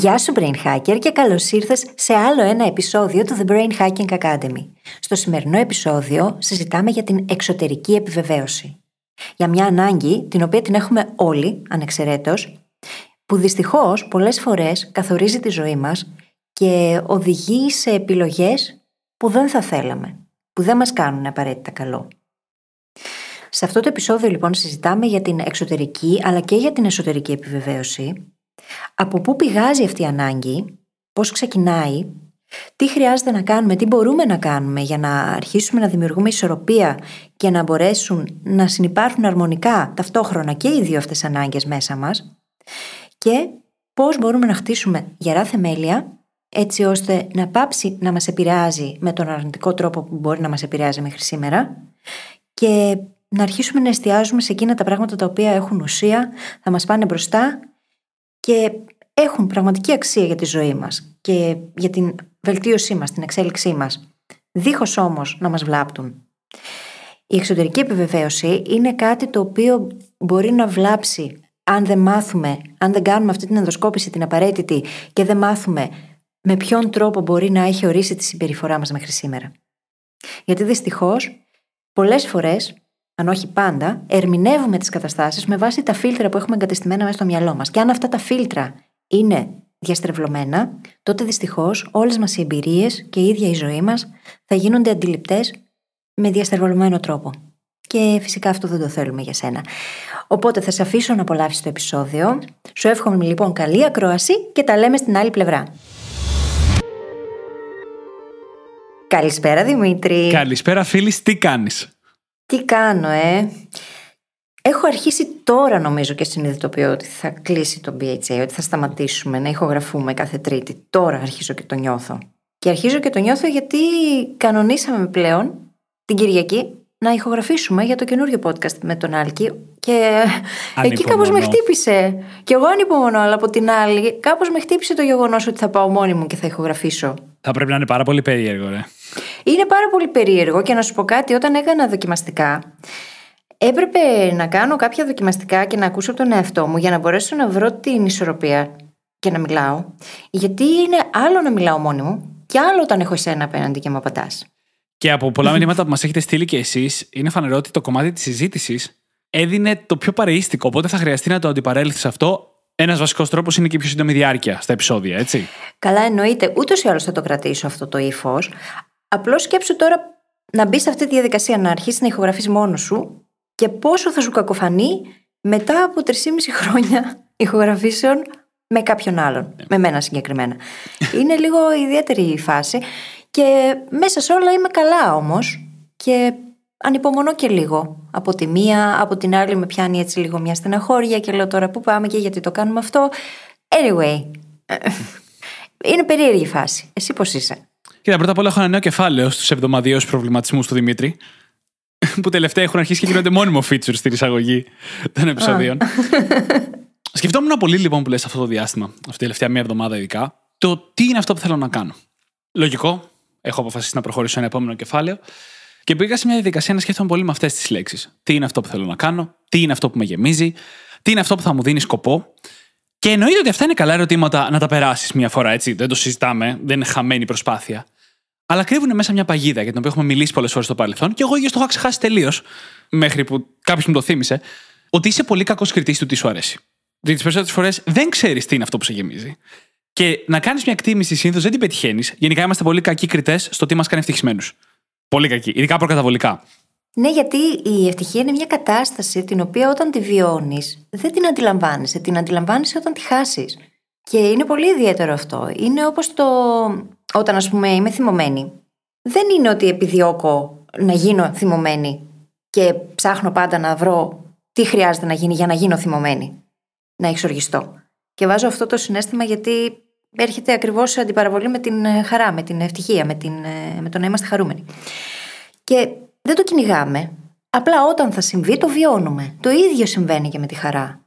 Γεια σου Brain Hacker και καλώς ήρθες σε άλλο ένα επεισόδιο του The Brain Hacking Academy. Στο σημερινό επεισόδιο συζητάμε για την εξωτερική επιβεβαίωση. Για μια ανάγκη την οποία την έχουμε όλοι, ανεξαιρέτως, που δυστυχώς πολλές φορές καθορίζει τη ζωή μας και οδηγεί σε επιλογές που δεν θα θέλαμε, που δεν μας κάνουν απαραίτητα καλό. Σε αυτό το επεισόδιο λοιπόν συζητάμε για την εξωτερική αλλά και για την εσωτερική επιβεβαίωση από πού πηγάζει αυτή η ανάγκη, πώς ξεκινάει, τι χρειάζεται να κάνουμε, τι μπορούμε να κάνουμε για να αρχίσουμε να δημιουργούμε ισορροπία και να μπορέσουν να συνεπάρχουν αρμονικά ταυτόχρονα και οι δύο αυτές ανάγκες μέσα μας και πώς μπορούμε να χτίσουμε γερά θεμέλια έτσι ώστε να πάψει να μας επηρεάζει με τον αρνητικό τρόπο που μπορεί να μας επηρεάζει μέχρι σήμερα και να αρχίσουμε να εστιάζουμε σε εκείνα τα πράγματα τα οποία έχουν ουσία, θα μας πάνε μπροστά και έχουν πραγματική αξία για τη ζωή μας και για την βελτίωσή μας, την εξέλιξή μας, δίχως όμως να μας βλάπτουν. Η εξωτερική επιβεβαίωση είναι κάτι το οποίο μπορεί να βλάψει αν δεν μάθουμε, αν δεν κάνουμε αυτή την ενδοσκόπηση την απαραίτητη και δεν μάθουμε με ποιον τρόπο μπορεί να έχει ορίσει τη συμπεριφορά μας μέχρι σήμερα. Γιατί δυστυχώς πολλές φορές αν όχι πάντα, ερμηνεύουμε τις καταστάσεις με βάση τα φίλτρα που έχουμε εγκατεστημένα μέσα στο μυαλό μας. Και αν αυτά τα φίλτρα είναι διαστρεβλωμένα, τότε δυστυχώς όλες μας οι εμπειρίες και η ίδια η ζωή μας θα γίνονται αντιληπτές με διαστρεβλωμένο τρόπο. Και φυσικά αυτό δεν το θέλουμε για σένα. Οπότε θα σε αφήσω να απολαύσεις το επεισόδιο. Σου εύχομαι λοιπόν καλή ακρόαση και τα λέμε στην άλλη πλευρά. Καλησπέρα Δημήτρη. Καλησπέρα φίλης, τι κάνεις; Τι κάνω, ε; Έχω αρχίσει τώρα νομίζω και συνειδητοποιώ ότι θα κλείσει το BHA, ότι θα σταματήσουμε να ηχογραφούμε κάθε Τρίτη. Τώρα αρχίζω και το νιώθω. Και αρχίζω και το νιώθω γιατί κανονίσαμε πλέον την Κυριακή να ηχογραφήσουμε για το καινούριο podcast με τον Άλκη. Και εκεί κάπως με χτύπησε. Και εγώ ανυπομονώ, αλλά από την άλλη, κάπως με χτύπησε το γεγονός ότι θα πάω μόνη μου και θα ηχογραφήσω. Θα πρέπει να είναι πάρα πολύ περίεργο, ρε. Είναι πάρα πολύ περίεργο και να σου πω κάτι, όταν έκανα δοκιμαστικά, έπρεπε να κάνω κάποια δοκιμαστικά και να ακούσω τον εαυτό μου για να μπορέσω να βρω την ισορροπία και να μιλάω. Γιατί είναι άλλο να μιλάω μόνη μου και άλλο όταν έχω εσένα απέναντι και με απαντάς. Και από πολλά μηνύματα που μας έχετε στείλει και εσείς, είναι φανερό ότι το κομμάτι της συζήτησης έδινε το πιο παρείστικο. Οπότε θα χρειαστεί να το αντιπαρέλθεις αυτό. Ένας βασικός τρόπος είναι και η πιο σύντομη διάρκεια στα επεισόδια, έτσι. Καλά, εννοείται. Ούτως ή άλλως θα το κρατήσω αυτό το ύφος. Απλώς σκέψου τώρα να μπεις σε αυτή τη διαδικασία, να αρχίσεις να ηχογραφείς μόνος σου και πόσο θα σου κακοφανεί μετά από 3,5 χρόνια ηχογραφήσεων με κάποιον άλλον. Με μένα συγκεκριμένα. Είναι λίγο ιδιαίτερη η φάση και μέσα σε όλα είμαι καλά όμως και ανυπομονώ και λίγο. Από τη μία, από την άλλη με πιάνει έτσι λίγο μια στεναχώρια και λέω τώρα πού πάμε και γιατί το κάνουμε αυτό. Anyway, είναι περίεργη η φάση. Εσύ πώς είσαι; Κοίτα, πρώτα απ' όλα έχω ένα νέο κεφάλαιο στους εβδομαδιαίους προβληματισμούς του Δημήτρη. Που τελευταία έχουν αρχίσει και γίνονται μόνιμο feature στην εισαγωγή των επεισοδίων. Σκεφτόμουν πολύ λοιπόν που λες αυτό το διάστημα, αυτή τη τελευταία μία εβδομάδα ειδικά, το τι είναι αυτό που θέλω να κάνω. Λογικό, έχω αποφασίσει να προχωρήσω ένα επόμενο κεφάλαιο. Και πήγα σε μια διαδικασία να σκέφτομαι πολύ με αυτές τις λέξεις. Τι είναι αυτό που θέλω να κάνω, τι είναι αυτό που με γεμίζει, τι είναι αυτό που θα μου δίνει σκοπό. Και εννοείται ότι αυτά είναι καλά ερωτήματα να τα περάσεις μία φορά, έτσι. Δεν το συζητάμε, δεν είναι χαμένη προσπάθεια. Αλλά κρύβουν μέσα μια παγίδα για την οποία έχουμε μιλήσει πολλές φορές στο παρελθόν και εγώ ίδιος το είχα ξεχάσει τελείως, μέχρι που κάποιος μου το θύμισε, ότι είσαι πολύ κακός κριτής του τι σου αρέσει. Δηλαδή, τις περισσότερες φορές δεν ξέρεις τι είναι αυτό που σε γεμίζει. Και να κάνεις μια εκτίμηση συνήθως δεν την πετυχαίνεις. Γενικά είμαστε πολύ κακοί κριτές στο τι μας κάνει ευτυχισμένους. Πολύ κακοί, ειδικά προκαταβολικά. Ναι, γιατί η ευτυχία είναι μια κατάσταση την οποία όταν τη βιώνεις δεν την αντιλαμβάνεσαι. Την αντιλαμβάνεσαι όταν τη χάσεις. Και είναι πολύ ιδιαίτερο αυτό. Είναι όπως το. Όταν, ας πούμε, είμαι θυμωμένη. Δεν είναι ότι επιδιώκω να γίνω θυμωμένη και ψάχνω πάντα να βρω τι χρειάζεται να γίνει για να γίνω θυμωμένη. Να εξοργιστώ. Και βάζω αυτό το συνέστημα γιατί έρχεται ακριβώς σε αντιπαραβολή με την χαρά, με την ευτυχία, με, την, με το να είμαστε χαρούμενοι. Και δεν το κυνηγάμε. Απλά όταν θα συμβεί το βιώνουμε. Το ίδιο συμβαίνει και με τη χαρά.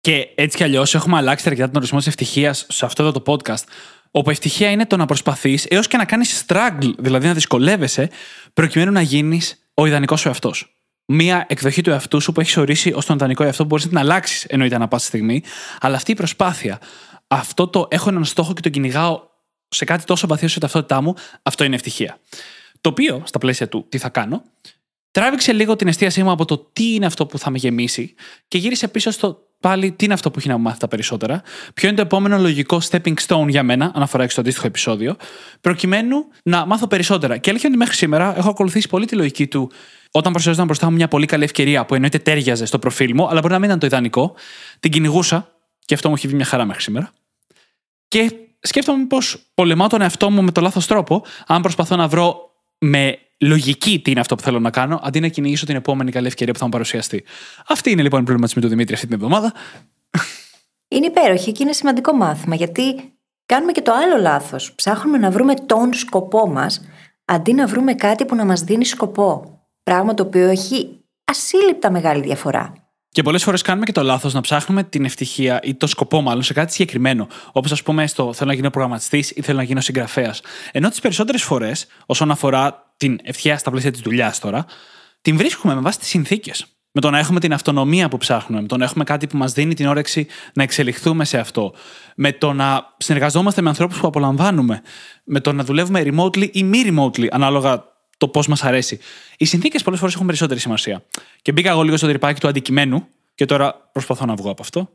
Και έτσι κι αλλιώς έχουμε αλλάξει αρκετά τον ορισμό της ευτυχίας σε αυτό εδώ το podcast. Όπου ευτυχία είναι το να προσπαθείς έως και να κάνεις struggle, δηλαδή να δυσκολεύεσαι, προκειμένου να γίνεις ο ιδανικός σου εαυτός. Μία εκδοχή του εαυτού σου που έχεις ορίσει ως τον ιδανικό εαυτό που μπορείς να την αλλάξεις εννοείται ανά πάση στιγμή, αλλά αυτή η προσπάθεια, αυτό το έχω έναν στόχο και τον κυνηγάω σε κάτι τόσο βαθύ όσο η ταυτότητά μου, αυτό είναι ευτυχία. Το οποίο, στα πλαίσια του τι θα κάνω, τράβηξε λίγο την εστίασή μου από το τι είναι αυτό που θα με γεμίσει και γύρισε πίσω στο πάλι τι είναι αυτό που έχει να μου μάθει τα περισσότερα, ποιο είναι το επόμενο λογικό stepping stone για μένα, αναφορά στο αντίστοιχο επεισόδιο, προκειμένου να μάθω περισσότερα. Και αλήθεια είναι ότι μέχρι σήμερα έχω ακολουθήσει πολύ τη λογική του όταν προσέζονταν μπροστά μου μια πολύ καλή ευκαιρία που εννοείται τέριαζε στο προφίλ μου, αλλά μπορεί να μην ήταν το ιδανικό, την κυνηγούσα και αυτό μου έχει βγει μια χαρά μέχρι σήμερα. Και σκέφτομαι πως πολεμάω τον εαυτό μου με το λάθος τρόπο, αν προσπαθώ να βρω με λογική τι είναι αυτό που θέλω να κάνω, αντί να κυνηγήσω την επόμενη καλή ευκαιρία που θα μου παρουσιαστεί. Αυτή είναι λοιπόν η προβληματισμή του Δημήτρη αυτή την εβδομάδα. Είναι υπέροχη και είναι σημαντικό μάθημα γιατί κάνουμε και το άλλο λάθος. Ψάχνουμε να βρούμε τον σκοπό μας αντί να βρούμε κάτι που να μας δίνει σκοπό. Πράγμα το οποίο έχει ασύλληπτα μεγάλη διαφορά. Και πολλές φορές κάνουμε και το λάθος να ψάχνουμε την ευτυχία ή το σκοπό, μάλλον σε κάτι συγκεκριμένο. Όπως, ας πούμε, στο θέλω να γίνω προγραμματιστής ή θέλω να γίνω συγγραφέας. Ενώ τις περισσότερες φορές, όσον αφορά την ευτυχία στα πλαίσια της δουλειάς τώρα, την βρίσκουμε με βάση τις συνθήκες. Με το να έχουμε την αυτονομία που ψάχνουμε, με το να έχουμε κάτι που μας δίνει την όρεξη να εξελιχθούμε σε αυτό, με το να συνεργαζόμαστε με ανθρώπους που απολαμβάνουμε, με το να δουλεύουμε remotely ή μη remotely, ανάλογα το πώς μας αρέσει. Οι συνθήκες πολλές φορές έχουν περισσότερη σημασία. Και μπήκα εγώ λίγο στο τρυπάκι του αντικειμένου και τώρα προσπαθώ να βγω από αυτό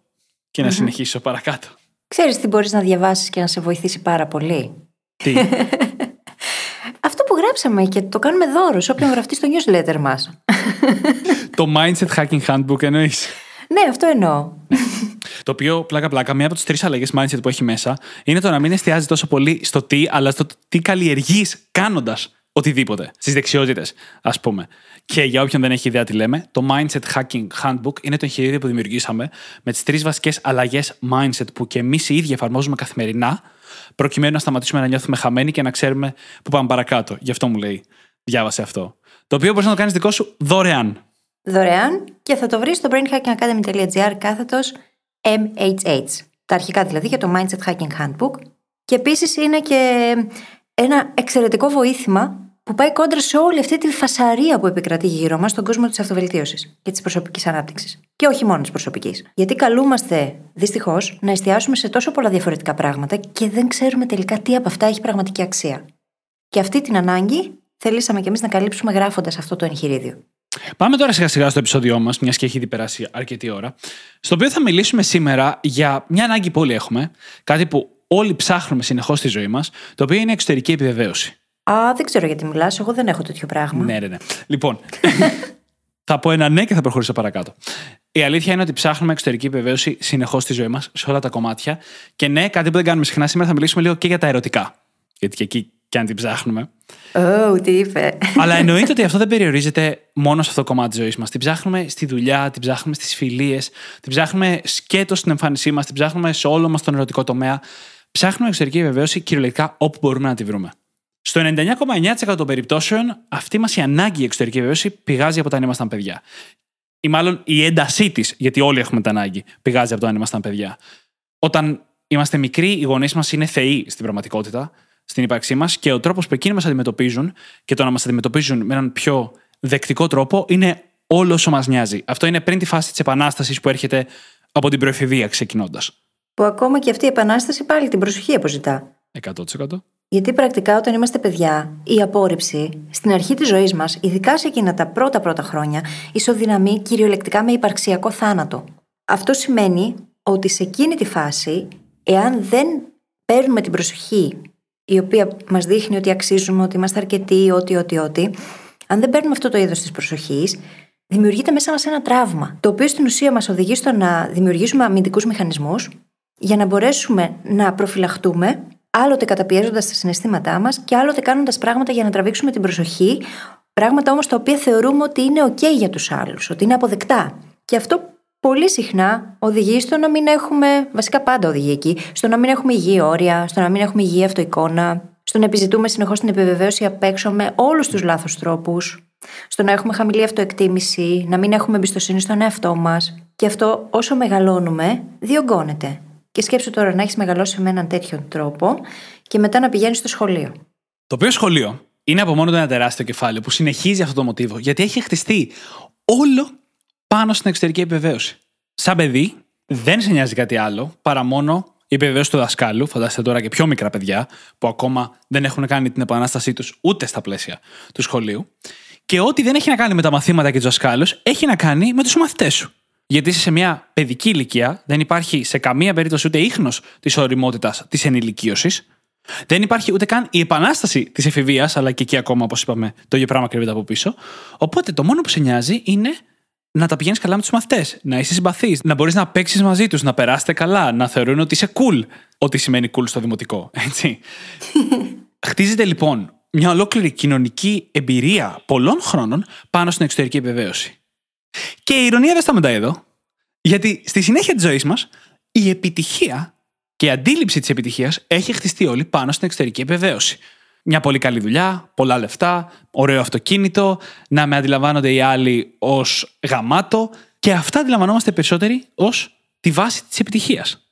και να συνεχίσω παρακάτω. Ξέρεις τι μπορείς να διαβάσεις και να σε βοηθήσει πάρα πολύ; Τι; Αυτό που γράψαμε και το κάνουμε δώρος σε όποιον γραφτεί στο newsletter μας. το Mindset Hacking Handbook εννοείς; ναι, αυτό εννοώ. Το οποίο, πλάκα-πλάκα, μία από τις τρεις αλλαγές mindset που έχει μέσα είναι το να μην εστιάζει τόσο πολύ στο τι, αλλά στο τι καλλιεργείς κάνοντας οτιδήποτε. Στις δεξιότητες, ας πούμε. Και για όποιον δεν έχει ιδέα τι λέμε, το Mindset Hacking Handbook είναι το εγχειρίδιο που δημιουργήσαμε με τις τρεις βασικές αλλαγές mindset που και εμείς οι ίδιοι εφαρμόζουμε καθημερινά, προκειμένου να σταματήσουμε να νιώθουμε χαμένοι και να ξέρουμε πού πάμε παρακάτω. Γι' αυτό μου λέει, διάβασε αυτό. Το οποίο μπορείς να το κάνεις δικό σου δωρεάν. Δωρεάν και θα το βρεις στο brainhackingacademy.gr κάθετος MHH. Τα αρχικά δηλαδή για το Mindset Hacking Handbook. Και επίσης είναι και ένα εξαιρετικό βοήθημα που πάει κόντρα σε όλη αυτή τη φασαρία που επικρατεί γύρω μας στον κόσμο της αυτοβελτίωσης και της προσωπικής ανάπτυξης. Και όχι μόνο της προσωπικής. Γιατί καλούμαστε, δυστυχώς, να εστιάσουμε σε τόσο πολλά διαφορετικά πράγματα και δεν ξέρουμε τελικά τι από αυτά έχει πραγματική αξία. Και αυτή την ανάγκη θελήσαμε κι εμείς να καλύψουμε γράφοντας αυτό το εγχειρίδιο. Πάμε τώρα σιγά σιγά στο επεισόδιό μας, μιας και έχει ήδη περάσει αρκετή ώρα. Στο οποίο θα μιλήσουμε σήμερα για μια ανάγκη που όλοι έχουμε, κάτι που όλοι ψάχνουμε συνεχώς στη ζωή μας, το οποίο είναι εξωτερική επιβεβαίωση. Α, δεν ξέρω γιατί μιλάς. Εγώ δεν έχω τέτοιο πράγμα. Ναι, ναι, ναι. Λοιπόν, θα πω ένα ναι και θα προχωρήσω παρακάτω. Η αλήθεια είναι ότι ψάχνουμε εξωτερική επιβεβαίωση συνεχώς στη ζωή μας, σε όλα τα κομμάτια. Και ναι, κάτι που δεν κάνουμε συχνά σήμερα θα μιλήσουμε λίγο και για τα ερωτικά. Γιατί και εκεί και αν την ψάχνουμε. Oh, τι είπε. Αλλά εννοείται ότι αυτό δεν περιορίζεται μόνο σε αυτό το κομμάτι της ζωής μας. Την ψάχνουμε στη δουλειά, την ψάχνουμε στις φιλίες, την ψάχνουμε σκέτος στην εμφάνισή μας, την ψάχνουμε σε όλο μας τον ερωτικό τομέα. Ψάχνουμε εξωτερική βεβαίωση κυριολεκτικά όπου μπορούμε να τη βρούμε. Στο 99,9% των περιπτώσεων, αυτή μας η ανάγκη η εξωτερική βεβαίωση πηγάζει από τα αν ήμασταν παιδιά. Ή μάλλον η έντασή της, γιατί όλοι έχουμε την ανάγκη, πηγάζει από το αν ήμασταν παιδιά. Όταν είμαστε μικροί, οι γονείς μας είναι θεοί στην πραγματικότητα, στην ύπαρξή μας και ο τρόπος που εκείνοι μας αντιμετωπίζουν και το να μας αντιμετωπίζουν με έναν πιο δεκτικό τρόπο είναι όλος όσο μας νοιάζει. Αυτό είναι πριν τη φάση της επανάστασης που έρχεται από την προεφηβεία ξεκινώντας. Που ακόμα και αυτή η επανάσταση πάλι την προσοχή αποζητά. 100%. Γιατί πρακτικά όταν είμαστε παιδιά, η απόρριψη στην αρχή της ζωής μας, ειδικά σε εκείνα τα πρώτα πρώτα χρόνια, ισοδυναμεί κυριολεκτικά με υπαρξιακό θάνατο. Αυτό σημαίνει ότι σε εκείνη τη φάση, εάν δεν παίρνουμε την προσοχή η οποία μας δείχνει ότι αξίζουμε, ότι είμαστε αρκετοί, ότι, ότι, ότι, αν δεν παίρνουμε αυτό το είδος της προσοχής, δημιουργείται μέσα μας ένα τραύμα, το οποίο στην ουσία μας οδηγεί στο να δημιουργήσουμε αμυντικούς μηχανισμούς για να μπορέσουμε να προφυλαχτούμε, άλλοτε καταπιέζοντας τα συναισθήματά μας και άλλοτε κάνοντας πράγματα για να τραβήξουμε την προσοχή, πράγματα όμως τα οποία θεωρούμε ότι είναι OK για τους άλλους, ότι είναι αποδεκτά. Και αυτό πολύ συχνά οδηγεί στο να μην έχουμε, βασικά πάντα οδηγεί εκεί, στο να μην έχουμε υγιή όρια, στο να μην έχουμε υγιή αυτοεικόνα, στο να επιζητούμε συνεχώς την επιβεβαίωση απ' έξω με όλους τους λάθος τρόπους. στο να έχουμε χαμηλή αυτοεκτίμηση, να μην έχουμε εμπιστοσύνη στον εαυτό μας. Και αυτό όσο μεγαλώνουμε, διωγγώνεται. Και σκέψου τώρα να έχεις μεγαλώσει με έναν τέτοιο τρόπο και μετά να πηγαίνεις στο σχολείο. Το οποίο σχολείο είναι από μόνο του ένα τεράστιο κεφάλαιο που συνεχίζει αυτό το μοτίβο, γιατί έχει χτιστεί όλο πάνω στην εξωτερική επιβεβαίωση. Σαν παιδί, δεν σε νοιάζει κάτι άλλο παρά μόνο η επιβεβαίωση του δασκάλου. Φαντάστε τώρα και πιο μικρά παιδιά που ακόμα δεν έχουν κάνει την επανάστασή τους ούτε στα πλαίσια του σχολείου. Και ό,τι δεν έχει να κάνει με τα μαθήματα και τους δασκάλους, έχει να κάνει με τους μαθητές σου. Γιατί είσαι σε μια παιδική ηλικία, δεν υπάρχει σε καμία περίπτωση ούτε ίχνος της οριμότητας της ενηλικίωσης. Δεν υπάρχει ούτε καν η επανάσταση της εφηβείας, αλλά και εκεί ακόμα, όπως είπαμε, το ίδιο πράγμα κρύβεται από πίσω. Οπότε το μόνο που σε νοιάζει είναι να τα πηγαίνεις καλά με τους μαθητές, να είσαι συμπαθής, να μπορείς να παίξεις μαζί τους, να περάσετε καλά, να θεωρούν ότι είσαι cool. Ό,τι σημαίνει cool στο δημοτικό, έτσι. Χτίζεται λοιπόν μια ολόκληρη κοινωνική εμπειρία πολλών χρόνων πάνω στην εξωτερική επιβεβαίωση. Και η ηρωνία δεν σταματάει εδώ. Γιατί στη συνέχεια της ζωής μας, η επιτυχία και η αντίληψη της επιτυχίας έχει χτιστεί όλη πάνω στην εξωτερική επιβεβαίωση. Μια πολύ καλή δουλειά, πολλά λεφτά, ωραίο αυτοκίνητο, να με αντιλαμβάνονται οι άλλοι ως γαμάτο. Και αυτά αντιλαμβανόμαστε περισσότεροι ως τη βάση της επιτυχίας.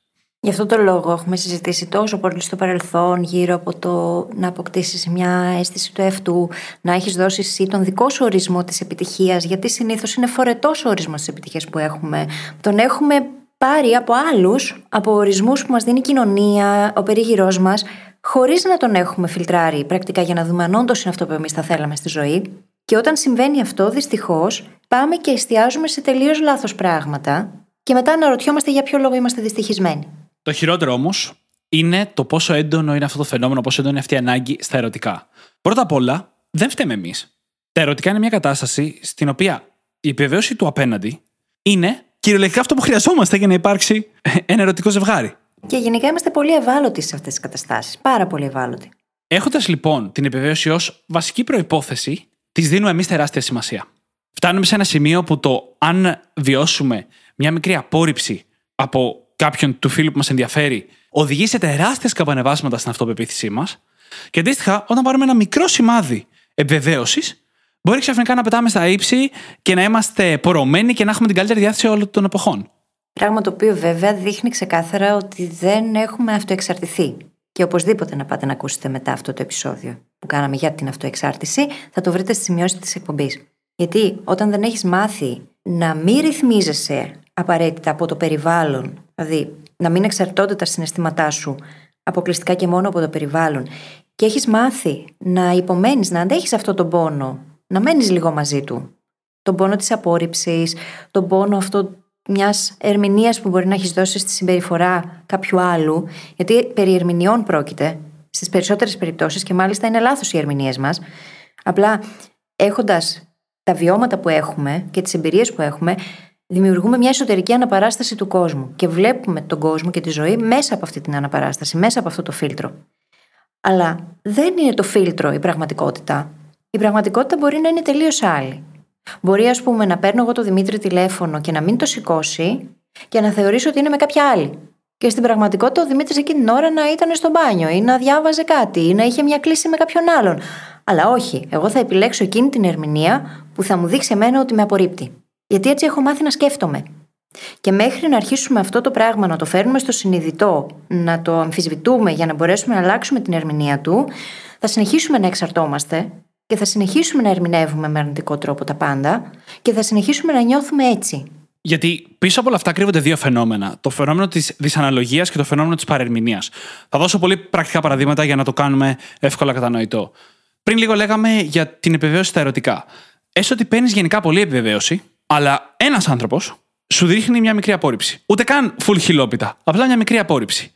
Γι' αυτό το λόγο έχουμε συζητήσει τόσο πολύ στο παρελθόν γύρω από το να αποκτήσεις μια αίσθηση του εαυτού, να έχεις δώσει εσύ τον δικό σου ορισμό της επιτυχίας, γιατί συνήθως είναι φορετός ο ορισμός της επιτυχίας που έχουμε. Τον έχουμε πάρει από άλλους, από ορισμούς που μας δίνει η κοινωνία, ο περίγυρός μας, χωρίς να τον έχουμε φιλτράρει πρακτικά για να δούμε αν όντως είναι αυτό που εμείς θα θέλαμε στη ζωή. Και όταν συμβαίνει αυτό, δυστυχώς, πάμε και εστιάζουμε σε τελείως λάθος πράγματα και μετά αναρωτιόμαστε για ποιο λόγο είμαστε δυστυχισμένοι. Το χειρότερο όμως είναι το πόσο έντονο είναι αυτό το φαινόμενο, πόσο έντονο είναι αυτή η ανάγκη στα ερωτικά. Πρώτα απ' όλα, δεν φταίμε εμείς. Τα ερωτικά είναι μια κατάσταση στην οποία η επιβεβαίωση του απέναντι είναι κυριολεκτικά αυτό που χρειαζόμαστε για να υπάρξει ένα ερωτικό ζευγάρι. Και γενικά είμαστε πολύ ευάλωτοι σε αυτές τις καταστάσεις. Πάρα πολύ ευάλωτοι. Έχοντας λοιπόν την επιβεβαίωση ως βασική προπόθεση, της δίνουμε εμείς τεράστια σημασία. Φτάνουμε σε ένα σημείο που το αν βιώσουμε μια μικρή απόρριψη από κάποιον του φίλου που μας ενδιαφέρει, οδηγεί σε τεράστια καπανεβάσματα στην αυτοπεποίθησή μας. Και αντίστοιχα, όταν πάρουμε ένα μικρό σημάδι επιβεβαίωσης, μπορεί ξαφνικά να πετάμε στα ύψη και να είμαστε πορωμένοι και να έχουμε την καλύτερη διάθεση όλων των εποχών. Πράγμα το οποίο βέβαια δείχνει ξεκάθαρα ότι δεν έχουμε αυτοεξαρτηθεί. Και οπωσδήποτε να πάτε να ακούσετε μετά αυτό το επεισόδιο που κάναμε για την αυτοεξάρτηση, θα το βρείτε στις σημειώσεις της εκπομπής. Γιατί όταν δεν έχεις μάθει να μην ρυθμίζεσαι απαραίτητα από το περιβάλλον, δηλαδή να μην εξαρτώνται τα συναισθήματά σου αποκλειστικά και μόνο από το περιβάλλον και έχεις μάθει να υπομένεις, να αντέχεις αυτό τον πόνο, να μένεις λίγο μαζί του. Τον πόνο της απόρριψης, τον πόνο αυτό μιας ερμηνείας που μπορεί να έχεις δώσει στη συμπεριφορά κάποιου άλλου, γιατί περί ερμηνεών πρόκειται στις περισσότερες περιπτώσεις και μάλιστα είναι λάθος οι ερμηνείες μας. Απλά έχοντας τα βιώματα που έχουμε και τις εμπειρίες που έχουμε, δημιουργούμε μια εσωτερική αναπαράσταση του κόσμου και βλέπουμε τον κόσμο και τη ζωή μέσα από αυτή την αναπαράσταση, μέσα από αυτό το φίλτρο. Αλλά δεν είναι το φίλτρο η πραγματικότητα. Η πραγματικότητα μπορεί να είναι τελείως άλλη. Μπορεί, ας πούμε, να παίρνω εγώ το Δημήτρη τηλέφωνο και να μην το σηκώσει και να θεωρήσω ότι είναι με κάποια άλλη. Και στην πραγματικότητα ο Δημήτρης εκείνη την ώρα να ήταν στο μπάνιο ή να διάβαζε κάτι ή να είχε μια κλίση με κάποιον άλλον. Αλλά όχι, εγώ θα επιλέξω εκείνη την ερμηνεία που θα μου δείξει εμένα ότι με απορρίπτει. Γιατί έτσι έχω μάθει να σκέφτομαι. Και μέχρι να αρχίσουμε αυτό το πράγμα να το φέρνουμε στο συνειδητό, να το αμφισβητούμε για να μπορέσουμε να αλλάξουμε την ερμηνεία του, θα συνεχίσουμε να εξαρτώμαστε και θα συνεχίσουμε να ερμηνεύουμε με αρνητικό τρόπο τα πάντα και θα συνεχίσουμε να νιώθουμε έτσι. Γιατί πίσω από όλα αυτά κρύβονται δύο φαινόμενα. Το φαινόμενο της δυσαναλογίας και το φαινόμενο της παρερμηνίας. Θα δώσω πολύ πρακτικά παραδείγματα για να το κάνουμε εύκολα κατανοητό. Πριν λίγο λέγαμε για την επιβεβαίωση στα ερωτικά. Έστω ότι παίρνεις γενικά πολύ επιβεβαίωση, αλλά ένας άνθρωπος σου δείχνει μια μικρή απόρριψη. Ούτε καν full χιλόπιτα. Απλά μια μικρή απόρριψη.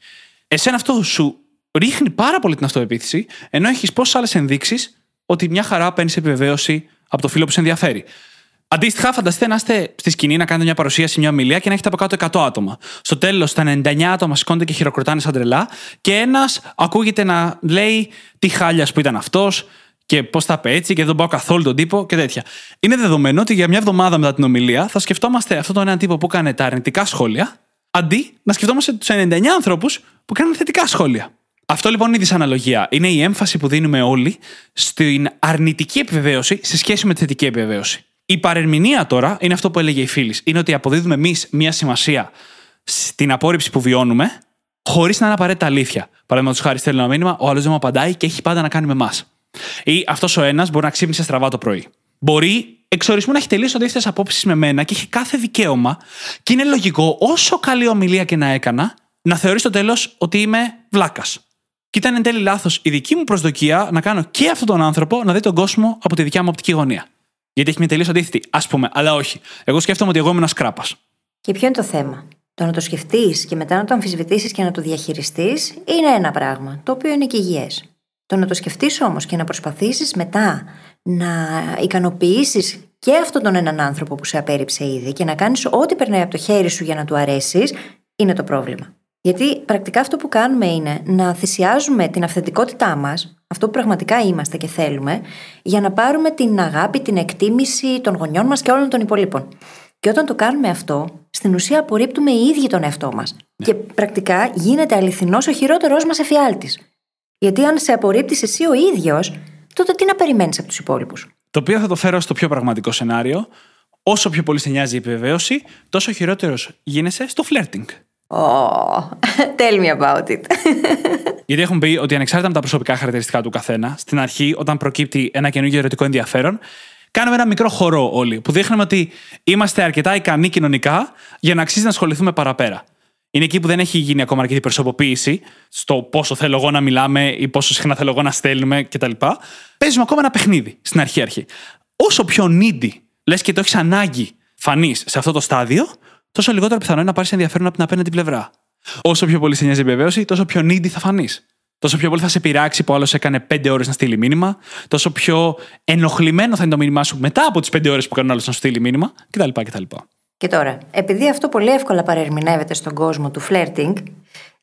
Εσένα αυτό σου ρίχνει πάρα πολύ την αυτοεπίθεση, ενώ έχεις πόσες άλλες ενδείξεις ότι μια χαρά παίρνεις επιβεβαίωση από το φίλο που σε ενδιαφέρει. Αντίστοιχα, φανταστείτε να είστε στη σκηνή να κάνετε μια παρουσίαση, μια ομιλία και να έχετε από κάτω 100 άτομα. Στο τέλος, τα 99 άτομα σηκώνονται και χειροκροτάνε σαν τρελά και ένας ακούγεται να λέει τι χάλιας που ήταν αυτός, και πώς θα πει έτσι και δεν πάω καθόλου τον τύπο και τέτοια. Είναι δεδομένο ότι για μια εβδομάδα μετά την ομιλία θα σκεφτόμαστε αυτόν τον έναν τύπο που έκανε τα αρνητικά σχόλια, αντί να σκεφτόμαστε τους 99 ανθρώπου που κάνουν θετικά σχόλια. Αυτό λοιπόν είναι η δυσαναλογία. Είναι η έμφαση που δίνουμε όλοι στην αρνητική επιβεβαίωση σε σχέση με τη θετική επιβεβαίωση. Η παρερμηνία τώρα είναι αυτό που έλεγε η φίλης. Είναι ότι αποδίδουμε εμείς μία σημασία στην απόρριψη που βιώνουμε, χωρίς να είναι απαραίτητα αλήθεια. Παραδείγματος χάρη, στέλνει ένα μήνυμα, ο άλλος δεν μου απαντάει και έχει πάντα να κάνει με εμάς. Ή αυτός ο ένας μπορεί να ξύπνησε στραβά το πρωί. Μπορεί εξορισμού να έχει τελείως αντίθετες απόψεις με μένα και έχει κάθε δικαίωμα και είναι λογικό, όσο καλή ομιλία και να έκανα, να θεωρείς στο τέλος ότι είμαι βλάκας. Και ήταν εν τέλει λάθος η δική μου προσδοκία να κάνω και αυτόν τον άνθρωπο να δει τον κόσμο από τη δικιά μου οπτική γωνία. Γιατί έχει μια τελείως αντίθετη, ας πούμε, αλλά όχι. Εγώ σκέφτομαι ότι εγώ είμαι ένας κράπα. Και ποιο είναι το θέμα; Το να το σκεφτείς και μετά να το αμφισβητήσεις και να το διαχειριστείς είναι ένα πράγμα, το οποίο είναι και υγιές. Το να το σκεφτείς όμως και να προσπαθήσεις μετά να ικανοποιήσεις και αυτόν τον έναν άνθρωπο που σε απέρριψε ήδη και να κάνεις ό,τι περνάει από το χέρι σου για να του αρέσεις, είναι το πρόβλημα. Γιατί πρακτικά αυτό που κάνουμε είναι να θυσιάζουμε την αυθεντικότητά μας, αυτό που πραγματικά είμαστε και θέλουμε, για να πάρουμε την αγάπη, την εκτίμηση των γονιών μας και όλων των υπολείπων. Και όταν το κάνουμε αυτό, στην ουσία απορρίπτουμε οι ίδιοι τον εαυτό μας. Και πρακτικά γίνεται αληθινός ο χειρότερός μας εφιάλτης. Γιατί αν σε απορρίπτεις εσύ ο ίδιος, τότε τι να περιμένεις από τους υπόλοιπους; Το οποίο θα το φέρω στο πιο πραγματικό σενάριο. Όσο πιο πολύ σε νοιάζει η επιβεβαίωση, τόσο χειρότερος γίνεσαι στο flirting. Oh, tell me about it. Γιατί έχουν πει ότι ανεξάρτητα με τα προσωπικά χαρακτηριστικά του καθένα, στην αρχή, όταν προκύπτει ένα καινούργιο ερωτικό ενδιαφέρον, κάνουμε ένα μικρό χορό όλοι, που δείχνουμε ότι είμαστε αρκετά ικανοί κοινωνικά για να αξίζει να ασχοληθούμε παραπέρα. Είναι εκεί που δεν έχει γίνει ακόμα αρκετή προσωποποίηση στο πόσο θέλω εγώ να μιλάμε ή πόσο συχνά θέλω εγώ να στέλνουμε κτλ. Παίζουμε ακόμα ένα παιχνίδι στην αρχή αρχή. Όσο πιο needy λες και το έχεις ανάγκη φανείς σε αυτό το στάδιο, τόσο λιγότερο πιθανό είναι να πάρεις ενδιαφέρον από την απέναντι πλευρά. Όσο πιο πολύ σε νοιάζει η επιβεβαίωση, τόσο πιο needy θα φανείς. Τόσο πιο πολύ θα σε πειράξει που άλλος έκανε 5 ώρες να στείλει μήνυμα, τόσο πιο ενοχλημένο θα είναι το μήνυμά σου μετά από τις 5 ώρες που κάνει άλλος να σου στείλει μήνυμα κτλ. κτλ. Και τώρα, επειδή αυτό πολύ εύκολα παρερμηνεύεται στον κόσμο του flirting,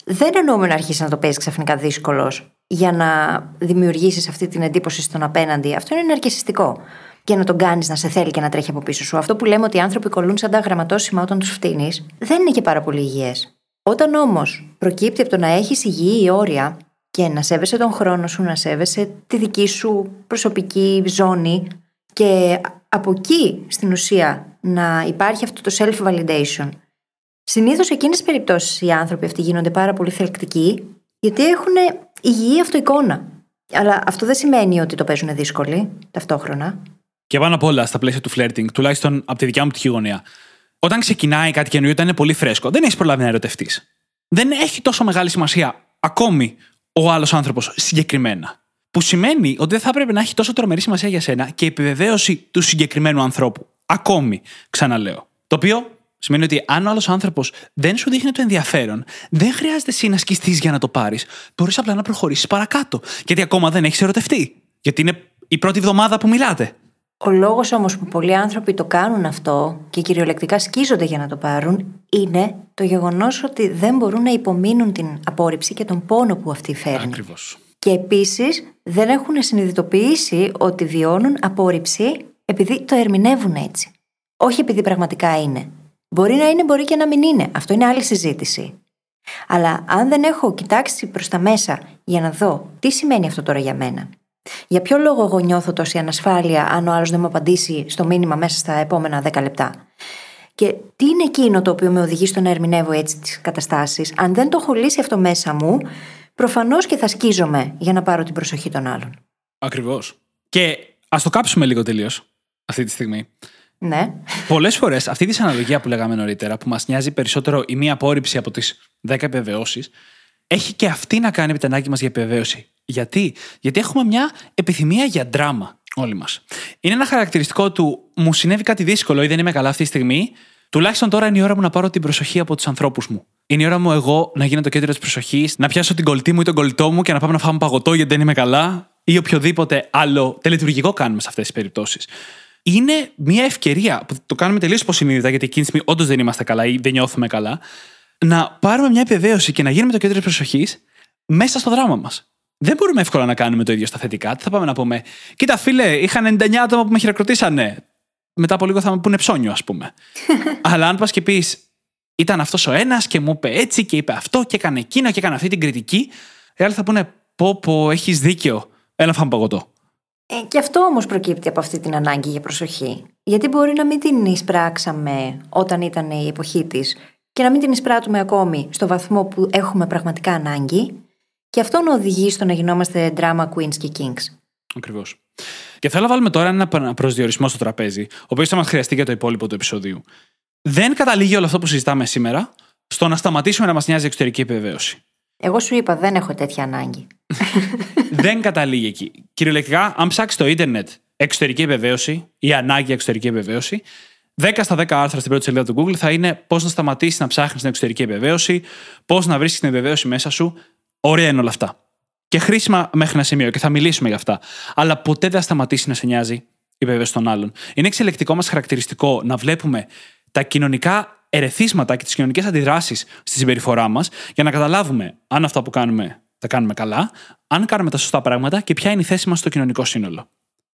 δεν εννοούμε να αρχίσει να το παίζει ξαφνικά δύσκολος για να δημιουργήσεις αυτή την εντύπωση στον απέναντι. Αυτό είναι ναρκιστικό. Και να τον κάνεις να σε θέλει και να τρέχει από πίσω σου. Αυτό που λέμε ότι οι άνθρωποι κολλούν σαν τα γραμματόσημα όταν τους φτύνεις, δεν είναι και πάρα πολύ υγιές. Όταν όμως προκύπτει από το να έχεις υγιή όρια και να σέβεσαι τον χρόνο σου, να σέβεσαι τη δική σου προσωπική ζώνη και από εκεί στην ουσία να υπάρχει αυτό το self-validation. Συνήθως εκείνες τις περιπτώσεις οι άνθρωποι αυτοί γίνονται πάρα πολύ θελκτικοί, γιατί έχουν υγιή αυτοεικόνα. Αλλά αυτό δεν σημαίνει ότι το παίζουν δύσκολοι ταυτόχρονα. Και πάνω απ' όλα στα πλαίσια του flirting, τουλάχιστον από τη δικιά μου τυχή γωνία. Όταν ξεκινάει κάτι καινούριο, όταν είναι πολύ φρέσκο, δεν έχεις προλάβει να ερωτευτείς. Δεν έχει τόσο μεγάλη σημασία ακόμη ο άλλος άνθρωπος συγκεκριμένα. Που σημαίνει ότι δεν θα έπρεπε να έχει τόσο τρομερή σημασία για σένα και η επιβεβαίωση του συγκεκριμένου ανθρώπου. Ακόμη, ξαναλέω. Το οποίο σημαίνει ότι αν ο άλλος άνθρωπος δεν σου δείχνει το ενδιαφέρον, δεν χρειάζεται εσύ να σκιστεί για να το πάρεις. Μπορείς απλά να προχωρήσεις παρακάτω. Γιατί ακόμα δεν έχεις ερωτευτεί. Γιατί είναι η πρώτη εβδομάδα που μιλάτε. Ο λόγος όμως που πολλοί άνθρωποι το κάνουν αυτό και κυριολεκτικά σκίζονται για να το πάρουν είναι το γεγονός ότι δεν μπορούν να υπομείνουν την απόρριψη και τον πόνο που αυτή φέρνει. Ακριβώς. Και επίσης δεν έχουν συνειδητοποιήσει ότι βιώνουν απόρριψη επειδή το ερμηνεύουν έτσι. Όχι επειδή πραγματικά είναι. Μπορεί να είναι, μπορεί και να μην είναι. Αυτό είναι άλλη συζήτηση. Αλλά αν δεν έχω κοιτάξει προς τα μέσα για να δω τι σημαίνει αυτό τώρα για μένα, για ποιο λόγο εγώ νιώθω τόση ανασφάλεια αν ο άλλος δεν μου απαντήσει στο μήνυμα μέσα στα επόμενα 10 λεπτά; Και τι είναι εκείνο το οποίο με οδηγεί στο να ερμηνεύω έτσι τις καταστάσεις, αν δεν το έχω λύσει αυτό μέσα μου, προφανώς και θα σκίζομαι για να πάρω την προσοχή των άλλων. Ακριβώς. Και ας το κάψουμε λίγο τελείως αυτή τη στιγμή. Ναι. Πολλές φορές αυτή της αναλογία που λέγαμε νωρίτερα, που μας νοιάζει περισσότερο η μία απόρριψη από τις 10 επιβεβαιώσεις, έχει και αυτή να κάνει με την ανάγκη μας για επιβεβαίωση. Γιατί; Γιατί έχουμε μια επιθυμία για δράμα όλοι μας. Είναι ένα χαρακτηριστικό του μου συνέβη κάτι δύσκολο ή δεν είμαι καλά αυτή τη στιγμή. Τουλάχιστον τώρα είναι η ώρα μου να πάρω την προσοχή από τους ανθρώπους μου. Είναι η ώρα μου εγώ να γίνω το κέντρο της προσοχής, να πιάσω την κολλητή μου ή τον κολλητό μου και να πάμε να φάμε παγωτό γιατί δεν είμαι καλά ή οποιοδήποτε άλλο τελετουργικό κάνουμε σε αυτές τις περιπτώσεις. Είναι μια ευκαιρία που το κάνουμε τελείως υποσυνείδητα, γιατί εκείνη τη στιγμή όντως δεν είμαστε καλά ή δεν νιώθουμε καλά, να πάρουμε μια επιβεβαίωση και να γίνουμε το κέντρο της προσοχής μέσα στο δράμα μας. Δεν μπορούμε εύκολα να κάνουμε το ίδιο στα θετικά. Τι θα πάμε να πούμε; Κοίτα, φίλε, είχαν 99 άτομα που με χειροκροτήσανε. Μετά από λίγο θα με πούνε ψώνιο, ας πούμε. Αλλά αν πας και πεις, ήταν αυτός ο ένας και μου είπε έτσι και είπε αυτό και έκανε εκείνο και έκανε αυτή την κριτική, Οι άλλοι θα πούνε, πω, πω, έχεις δίκιο. Έλα, φάμε παγωτό. Ε, και αυτό όμως προκύπτει από αυτή την ανάγκη για προσοχή. Γιατί μπορεί να μην την εισπράξαμε όταν ήταν η εποχή της και να μην την εισπράττουμε ακόμη στο βαθμό που έχουμε πραγματικά ανάγκη, και αυτό να οδηγεί στο να γινόμαστε drama queens και kings. Ακριβώς. Και θέλω να βάλουμε τώρα ένα προσδιορισμό στο τραπέζι, ο οποίος θα μας χρειαστεί για το υπόλοιπο του επεισοδίου. Δεν καταλήγει όλο αυτό που συζητάμε σήμερα στο να σταματήσουμε να μας νοιάζει η εξωτερική επιβεβαίωση. Εγώ σου είπα, δεν έχω τέτοια ανάγκη. δεν καταλήγει εκεί. Κυριολεκτικά, αν ψάξεις το ίντερνετ εξωτερική επιβεβαίωση ή ανάγκη εξωτερική επιβεβαίωση, 10 στα 10 άρθρα στην πρώτη σελίδα του Google θα είναι πώς να σταματήσεις να ψάχνεις την εξωτερική επιβεβαίωση, πώς να βρίσκεις την επιβεβαίωση μέσα σου. Ωραία είναι όλα αυτά. Και χρήσιμα μέχρι ένα σημείο και θα μιλήσουμε για αυτά. Αλλά ποτέ δεν θα σταματήσει να σε νοιάζει η επιβεβαίωση των άλλων. Είναι εξελεκτικό μας χαρακτηριστικό να βλέπουμε τα κοινωνικά ερεθίσματα και τις κοινωνικές αντιδράσεις στη συμπεριφορά μας για να καταλάβουμε αν αυτά που κάνουμε τα κάνουμε καλά, αν κάνουμε τα σωστά πράγματα και ποια είναι η θέση μας στο κοινωνικό σύνολο.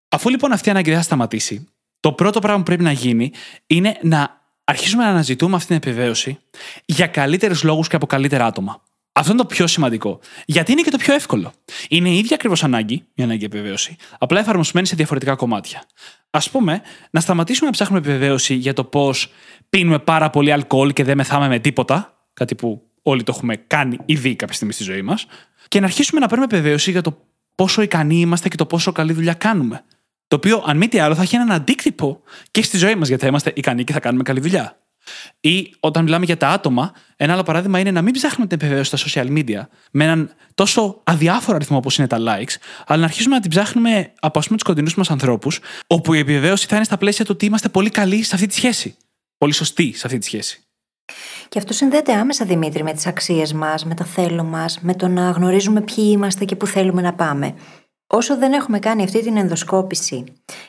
Αφού λοιπόν αυτή η ανάγκη δεν θα σταματήσει, το πρώτο πράγμα που πρέπει να γίνει είναι να αρχίσουμε να αναζητούμε αυτή την επιβεβαίωση για καλύτερους λόγους και από καλύτερα άτομα. Αυτό είναι το πιο σημαντικό. Γιατί είναι και το πιο εύκολο. Είναι η ίδια ακριβώς ανάγκη, η ανάγκη επιβεβαίωση, απλά εφαρμοσμένη σε διαφορετικά κομμάτια. Α πούμε, να σταματήσουμε να ψάχνουμε επιβεβαίωση για το πώς πίνουμε πάρα πολύ αλκοόλ και δεν μεθάμε με τίποτα, κάτι που όλοι το έχουμε κάνει ήδη κάποια στιγμή στη ζωή μας, και να αρχίσουμε να παίρνουμε επιβεβαίωση για το πόσο ικανοί είμαστε και το πόσο καλή δουλειά κάνουμε. Το οποίο, αν μη τι άλλο, θα έχει έναν αντίκτυπο και στη ζωή μας, γιατί θα είμαστε ικανοί και θα κάνουμε καλή δουλειά. Ή όταν μιλάμε για τα άτομα, ένα άλλο παράδειγμα είναι να μην ψάχνουμε την επιβεβαίωση στα social media με έναν τόσο αδιάφορο αριθμό όπως είναι τα likes, αλλά να αρχίσουμε να την ψάχνουμε από ας πούμε τους κοντινούς μας ανθρώπους, όπου η επιβεβαίωση θα είναι στα πλαίσια του ότι είμαστε πολύ καλοί σε αυτή τη σχέση. Πολύ σωστοί σε αυτή τη σχέση. Και αυτό συνδέεται άμεσα, Δημήτρη, με τις αξίες μας, με το θέλω μας, με το να γνωρίζουμε ποιοι είμαστε και πού θέλουμε να πάμε. Όσο δεν έχουμε κάνει αυτή την ενδοσκόπηση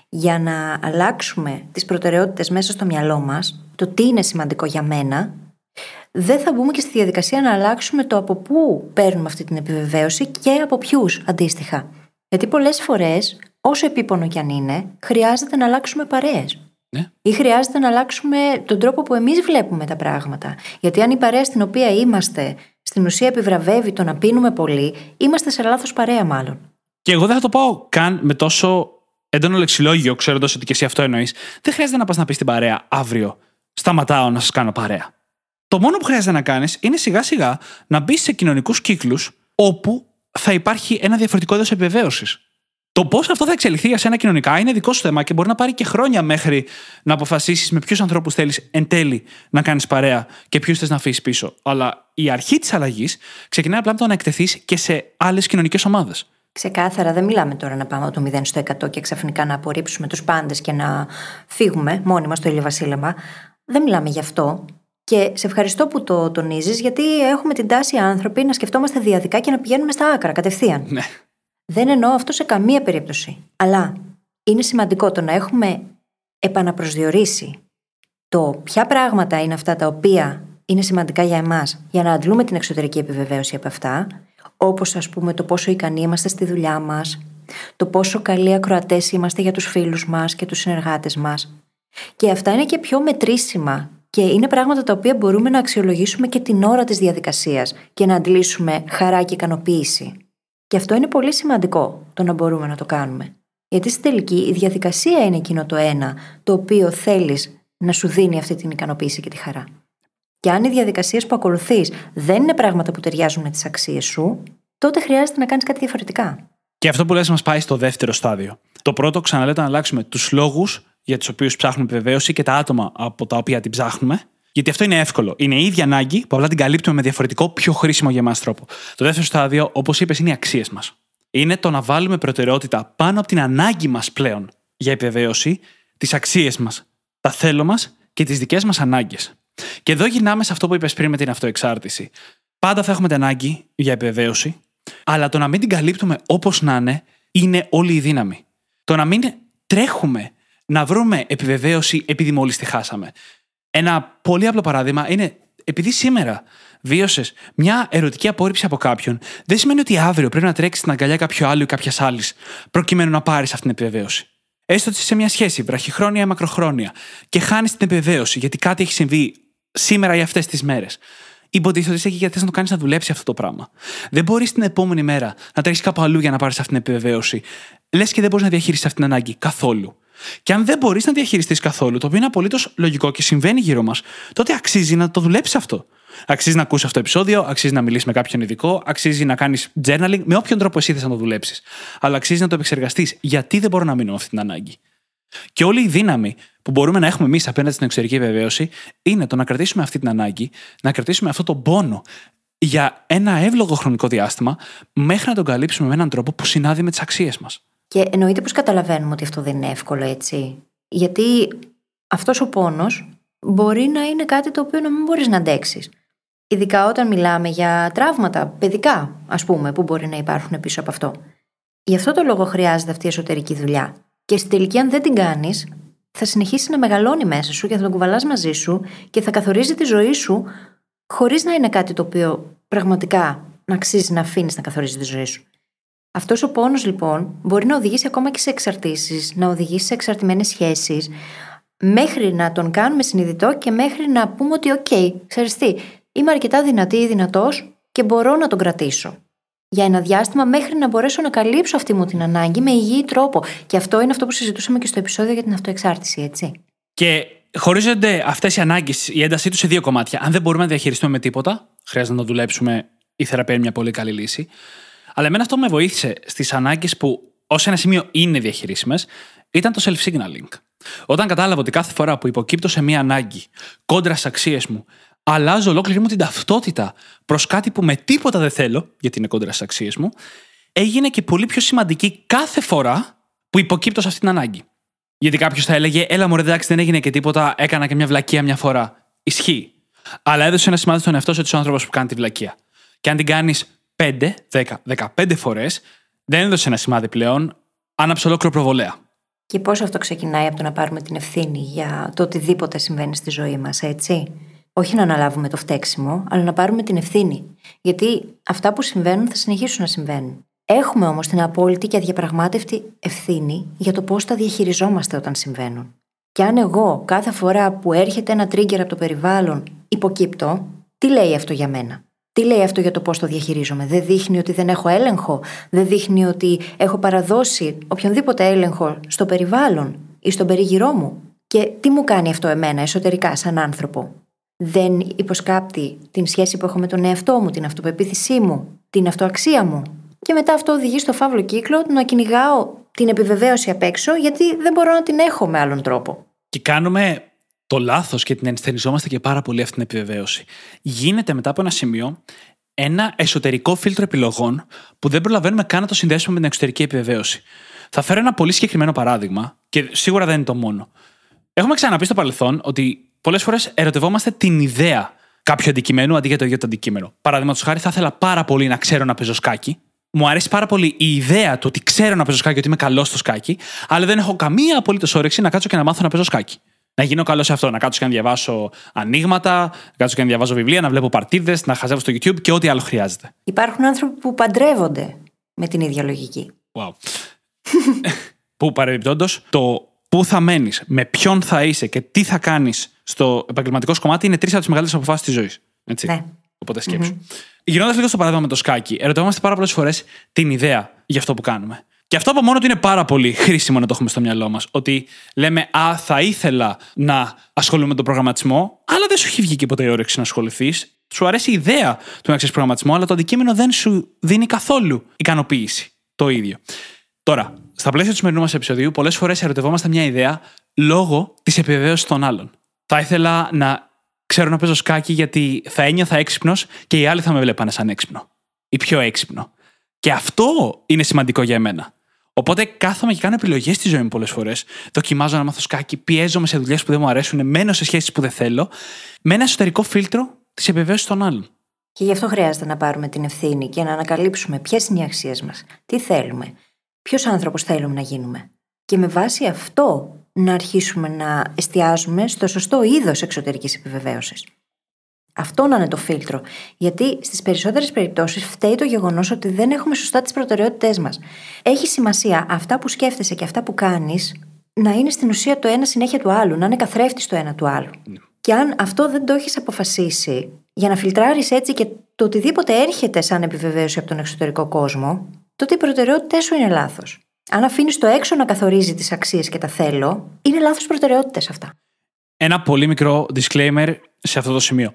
για να αλλάξουμε τις προτεραιότητες μέσα στο μυαλό μας, το τι είναι σημαντικό για μένα, δεν θα μπούμε και στη διαδικασία να αλλάξουμε το από πού παίρνουμε αυτή την επιβεβαίωση και από ποιους αντίστοιχα. Γιατί πολλές φορές, όσο επίπονο κι αν είναι, χρειάζεται να αλλάξουμε παρέες. Ναι. Ή χρειάζεται να αλλάξουμε τον τρόπο που εμείς βλέπουμε τα πράγματα. Γιατί αν η παρέα στην οποία είμαστε στην ουσία επιβραβεύει το να πίνουμε πολύ, είμαστε σε λάθος παρέα μάλλον. Και εγώ δεν θα το πω καν με τόσο έντονο λεξιλόγιο, ξέροντας ότι και εσύ αυτό εννοείς. Δεν χρειάζεται να πας να πεις στην παρέα αύριο. Σταματάω να σας κάνω παρέα. Το μόνο που χρειάζεται να κάνεις είναι σιγά σιγά να μπει σε κοινωνικούς κύκλους όπου θα υπάρχει ένα διαφορετικό είδος επιβεβαίωσης. Το πώς αυτό θα εξελιχθεί για σένα κοινωνικά είναι δικό σου θέμα και μπορεί να πάρει και χρόνια μέχρι να αποφασίσεις με ποιους ανθρώπους θέλεις εν τέλει να κάνεις παρέα και ποιους θες να αφήσεις πίσω. Αλλά η αρχή της αλλαγής ξεκινάει απλά με το να εκτεθείς και σε άλλες κοινωνικές ομάδες. Ξεκάθαρα, δεν μιλάμε τώρα να πάμε από το 0 στο 100 και ξαφνικά να απορρίψουμε τους πάντες και να φύγουμε μόνοι μας στο ηλιοβασίλεμα. Δεν μιλάμε γι' αυτό. Και σε ευχαριστώ που το τονίζεις, γιατί έχουμε την τάση οι άνθρωποι να σκεφτόμαστε διαδικά και να πηγαίνουμε στα άκρα κατευθείαν. Ναι. Δεν εννοώ αυτό σε καμία περίπτωση. Αλλά είναι σημαντικό το να έχουμε επαναπροσδιορίσει το ποια πράγματα είναι αυτά τα οποία είναι σημαντικά για εμάς, για να αντλούμε την εξωτερική επιβεβαίωση από αυτά όπως ας πούμε το πόσο ικανοί είμαστε στη δουλειά μας, το πόσο καλοί ακροατές είμαστε για τους φίλους μας και τους συνεργάτες μας. Και αυτά είναι και πιο μετρήσιμα και είναι πράγματα τα οποία μπορούμε να αξιολογήσουμε και την ώρα της διαδικασίας και να αντλήσουμε χαρά και ικανοποίηση. Και αυτό είναι πολύ σημαντικό το να μπορούμε να το κάνουμε. Γιατί στην τελική η διαδικασία είναι εκείνο το ένα το οποίο θέλεις να σου δίνει αυτή την ικανοποίηση και τη χαρά. Και αν οι διαδικασίες που ακολουθείς δεν είναι πράγματα που ταιριάζουν με τις αξίες σου, τότε χρειάζεται να κάνεις κάτι διαφορετικά. Και αυτό που λες μας πάει στο δεύτερο στάδιο. Το πρώτο, ξαναλέω, να αλλάξουμε τους λόγους για τους οποίους ψάχνουμε επιβεβαίωση και τα άτομα από τα οποία την ψάχνουμε. Γιατί αυτό είναι εύκολο. Είναι η ίδια ανάγκη που απλά την καλύπτουμε με διαφορετικό, πιο χρήσιμο για εμάς τρόπο. Το δεύτερο στάδιο, όπως είπες, είναι οι αξίες μας. Είναι το να βάλουμε προτεραιότητα πάνω από την ανάγκη μας πλέον για επιβεβαίωση, τις αξίες μας, τα θέλω μας και τις δικές μας ανάγκες. Και εδώ γυρνάμε σε αυτό που είπες πριν με την αυτοεξάρτηση. Πάντα θα έχουμε την ανάγκη για επιβεβαίωση, αλλά το να μην την καλύπτουμε όπως να είναι, είναι όλη η δύναμη. Το να μην τρέχουμε να βρούμε επιβεβαίωση επειδή μόλις τη χάσαμε. Ένα πολύ απλό παράδειγμα είναι επειδή σήμερα βίωσες μια ερωτική απόρριψη από κάποιον, δεν σημαίνει ότι αύριο πρέπει να τρέξεις στην αγκαλιά κάποιου άλλου ή κάποιας άλλης προκειμένου να πάρεις αυτή την επιβεβαίωση. Έστω ότι είσαι σε μια σχέση, βραχυχρόνια ή μακροχρόνια, και χάνεις την επιβεβαίωση γιατί κάτι έχει συμβεί σήμερα ή αυτές τις μέρες. Υποτίθεται ότι είσαι εκεί γιατί θες να το κάνεις να δουλέψει αυτό το πράγμα. Δεν μπορείς την επόμενη μέρα να τρέχει κάπου αλλού για να πάρεις αυτή την επιβεβαίωση. Λες και δεν μπορείς να διαχειριστεί αυτή την ανάγκη καθόλου. Και αν δεν μπορείς να διαχειριστείς καθόλου, το οποίο είναι απολύτως λογικό και συμβαίνει γύρω μας, τότε αξίζει να το δουλέψεις αυτό. Αξίζει να ακούσεις αυτό το επεισόδιο, αξίζει να μιλήσεις με κάποιον ειδικό, αξίζει να κάνεις journaling, με όποιον τρόπο εσύ θες να το δουλέψεις. Αλλά αξίζει να το επεξεργαστείς. Γιατί δεν μπορώ να μείνω με αυτή την ανάγκη. Και όλη η δύναμη που μπορούμε να έχουμε εμείς απέναντι στην εξωτερική επιβεβαίωση είναι το να κρατήσουμε αυτή την ανάγκη, να κρατήσουμε αυτό το πόνο για ένα εύλογο χρονικό διάστημα μέχρι να τον καλύψουμε με έναν τρόπο που συνάδει με τις αξίες μας. Και εννοείται πως καταλαβαίνουμε ότι αυτό δεν είναι εύκολο, έτσι. Γιατί αυτός ο πόνος μπορεί να είναι κάτι το οποίο να μην μπορείς να αντέξεις. Ειδικά όταν μιλάμε για τραύματα παιδικά, ας πούμε, που μπορεί να υπάρχουν πίσω από αυτό. Γι' αυτό το λόγο χρειάζεται αυτή η εσωτερική δουλειά. Και στην τελική, αν δεν την κάνεις, θα συνεχίσει να μεγαλώνει μέσα σου και θα τον κουβαλάς μαζί σου και θα καθορίζει τη ζωή σου χωρίς να είναι κάτι το οποίο πραγματικά να αξίζει να αφήνεις να καθορίζει τη ζωή σου. Αυτός ο πόνος λοιπόν μπορεί να οδηγήσει ακόμα και σε εξαρτήσεις, να οδηγήσει σε εξαρτημένες σχέσεις, μέχρι να τον κάνουμε συνειδητό και μέχρι να πούμε ότι, OK, okay, ξέρεις τι, είμαι αρκετά δυνατή ή δυνατός και μπορώ να τον κρατήσω. Για ένα διάστημα μέχρι να μπορέσω να καλύψω αυτή μου την ανάγκη με υγιή τρόπο. Και αυτό είναι αυτό που συζητούσαμε και στο επεισόδιο για την αυτοεξάρτηση, έτσι. Και χωρίζονται αυτές οι ανάγκες, η έντασή τους σε δύο κομμάτια. Αν δεν μπορούμε να διαχειριστούμε με τίποτα, χρειάζεται να το δουλέψουμε, η θεραπεία είναι μια πολύ καλή λύση. Αλλά εμένα αυτό με βοήθησε στις ανάγκες που ως ένα σημείο είναι διαχειρίσιμες, ήταν το self-signaling. Όταν κατάλαβα ότι κάθε φορά που υποκύπτω σε μία ανάγκη κόντρα στις αξίες μου, αλλάζω ολόκληρη μου την ταυτότητα προς κάτι που με τίποτα δεν θέλω, γιατί είναι κόντρα στις αξίες μου, έγινε και πολύ πιο σημαντική κάθε φορά που υποκύπτω σε αυτή την ανάγκη. Γιατί κάποιος θα έλεγε, Έλα, μου εντάξει, δεν έγινε και τίποτα, έκανα και μια βλακεία μια φορά. Ισχύει. Αλλά έδωσε ένα σημάδι στον εαυτό σου ότι είσαι ο άνθρωπος που κάνει τη βλακεία. Και αν την κάνεις 5, 10, 15 φορές, δεν έδωσε ένα σημάδι πλέον, άναψε ολόκληρο προβολέα. Και πώς αυτό ξεκινάει από το να πάρουμε την ευθύνη για το οτιδήποτε συμβαίνει στη ζωή μας, έτσι; Όχι να αναλάβουμε το φταίξιμο, αλλά να πάρουμε την ευθύνη. Γιατί αυτά που συμβαίνουν θα συνεχίσουν να συμβαίνουν. Έχουμε όμως την απόλυτη και αδιαπραγμάτευτη ευθύνη για το πώς τα διαχειριζόμαστε όταν συμβαίνουν. Και αν εγώ κάθε φορά που έρχεται ένα trigger από το περιβάλλον υποκύπτω, τι λέει αυτό για μένα; Τι λέει αυτό για το πώς το διαχειρίζομαι; Δεν δείχνει ότι δεν έχω έλεγχο; Δεν δείχνει ότι έχω παραδώσει οποιονδήποτε έλεγχο στο περιβάλλον ή στον περίγυρό μου; Και τι μου κάνει αυτό εμένα εσωτερικά σαν άνθρωπο; Δεν υποσκάπτει την σχέση που έχω με τον εαυτό μου, την αυτοπεποίθησή μου, την αυτοαξία μου; Και μετά αυτό οδηγεί στο φαύλο κύκλο να κυνηγάω την επιβεβαίωση απ' έξω γιατί δεν μπορώ να την έχω με άλλον τρόπο. Και κάνουμε το λάθος και την ενσθενιζόμαστε και πάρα πολύ αυτή την επιβεβαίωση. Γίνεται μετά από ένα σημείο ένα εσωτερικό φίλτρο επιλογών που δεν προλαβαίνουμε καν να το συνδέσουμε με την εξωτερική επιβεβαίωση. Θα φέρω ένα πολύ συγκεκριμένο παράδειγμα και σίγουρα δεν είναι το μόνο. Έχουμε ξαναπεί στο παρελθόν ότι πολλές φορές ερωτευόμαστε την ιδέα κάποιου αντικειμένου αντί για το ίδιο το αντικείμενο. Παραδείγματος χάρη, θα ήθελα πάρα πολύ να ξέρω να παίζω σκάκι. Μου αρέσει πάρα πολύ η ιδέα του ότι ξέρω να παίζω σκάκι, ότι είμαι καλός στο σκάκι, αλλά δεν έχω καμία απολύτως όρεξη να κάτσω και να μάθω να παίζω σκάκι να γίνω καλό σε αυτό. Να κάτσω και να διαβάσω ανοίγματα, να κάτσω και να διαβάζω βιβλία, να βλέπω παρτίδες, να χαζεύω στο YouTube και ό,τι άλλο χρειάζεται. Υπάρχουν άνθρωποι που παντρεύονται με την ίδια λογική. Wow. που παρεμπιπτόντως, το πού θα μένεις, με ποιον θα είσαι και τι θα κάνεις στο επαγγελματικό σου κομμάτι είναι τρεις από τις μεγαλύτερες αποφάσεις της ζωής. Έτσι. Ναι. Οπότε σκέψου. Mm-hmm. Γυρνώντας λίγο στο παράδειγμα με το σκάκι, ερωτώμαστε πάρα πολλές φορές την ιδέα για αυτό που κάνουμε. Και αυτό από μόνο του είναι πάρα πολύ χρήσιμο να το έχουμε στο μυαλό μας. Ότι λέμε, Α, θα ήθελα να ασχολούμαι με τον προγραμματισμό, αλλά δεν σου έχει βγει και ποτέ η όρεξη να ασχοληθείς. Σου αρέσει η ιδέα του να ξέρεις προγραμματισμό, αλλά το αντικείμενο δεν σου δίνει καθόλου ικανοποίηση. Το ίδιο. Τώρα, στα πλαίσια του σημερινού μας επεισοδίου, πολλές φορές ερωτευόμαστε μια ιδέα λόγω της επιβεβαίωσης των άλλων. Θα ήθελα να ξέρω να παίζω σκάκι γιατί θα ένιωθα έξυπνος και οι άλλοι θα με βλέπανε σαν έξυπνο. Ή πιο έξυπνο. Και αυτό είναι σημαντικό για εμένα. Οπότε κάθομαι και κάνω επιλογές στη ζωή μου πολλές φορές. Δοκιμάζω να μάθω σκάκι, πιέζομαι σε δουλειές που δεν μου αρέσουν, μένω σε σχέσεις που δεν θέλω, με ένα εσωτερικό φίλτρο της επιβεβαίωσης των άλλων. Και γι' αυτό χρειάζεται να πάρουμε την ευθύνη και να ανακαλύψουμε ποιες είναι οι αξίες μας, τι θέλουμε, ποιος άνθρωπος θέλουμε να γίνουμε. Και με βάση αυτό να αρχίσουμε να εστιάζουμε στο σωστό είδος εξωτερικής επιβεβαίωσης. Αυτό να είναι το φίλτρο. Γιατί στις περισσότερες περιπτώσεις φταίει το γεγονός ότι δεν έχουμε σωστά τις προτεραιότητές μας. Έχει σημασία αυτά που σκέφτεσαι και αυτά που κάνεις να είναι στην ουσία το ένα συνέχεια του άλλου, να είναι καθρέφτης το ένα του άλλου. Ναι. Και αν αυτό δεν το έχεις αποφασίσει, Για να φιλτράρεις έτσι και το οτιδήποτε έρχεται σαν επιβεβαίωση από τον εξωτερικό κόσμο, τότε οι προτεραιότητές σου είναι λάθος. Αν αφήνεις το έξω να καθορίζει τις αξίες και τα θέλω, είναι λάθος προτεραιότητες αυτά. Ένα πολύ μικρό disclaimer σε αυτό το σημείο.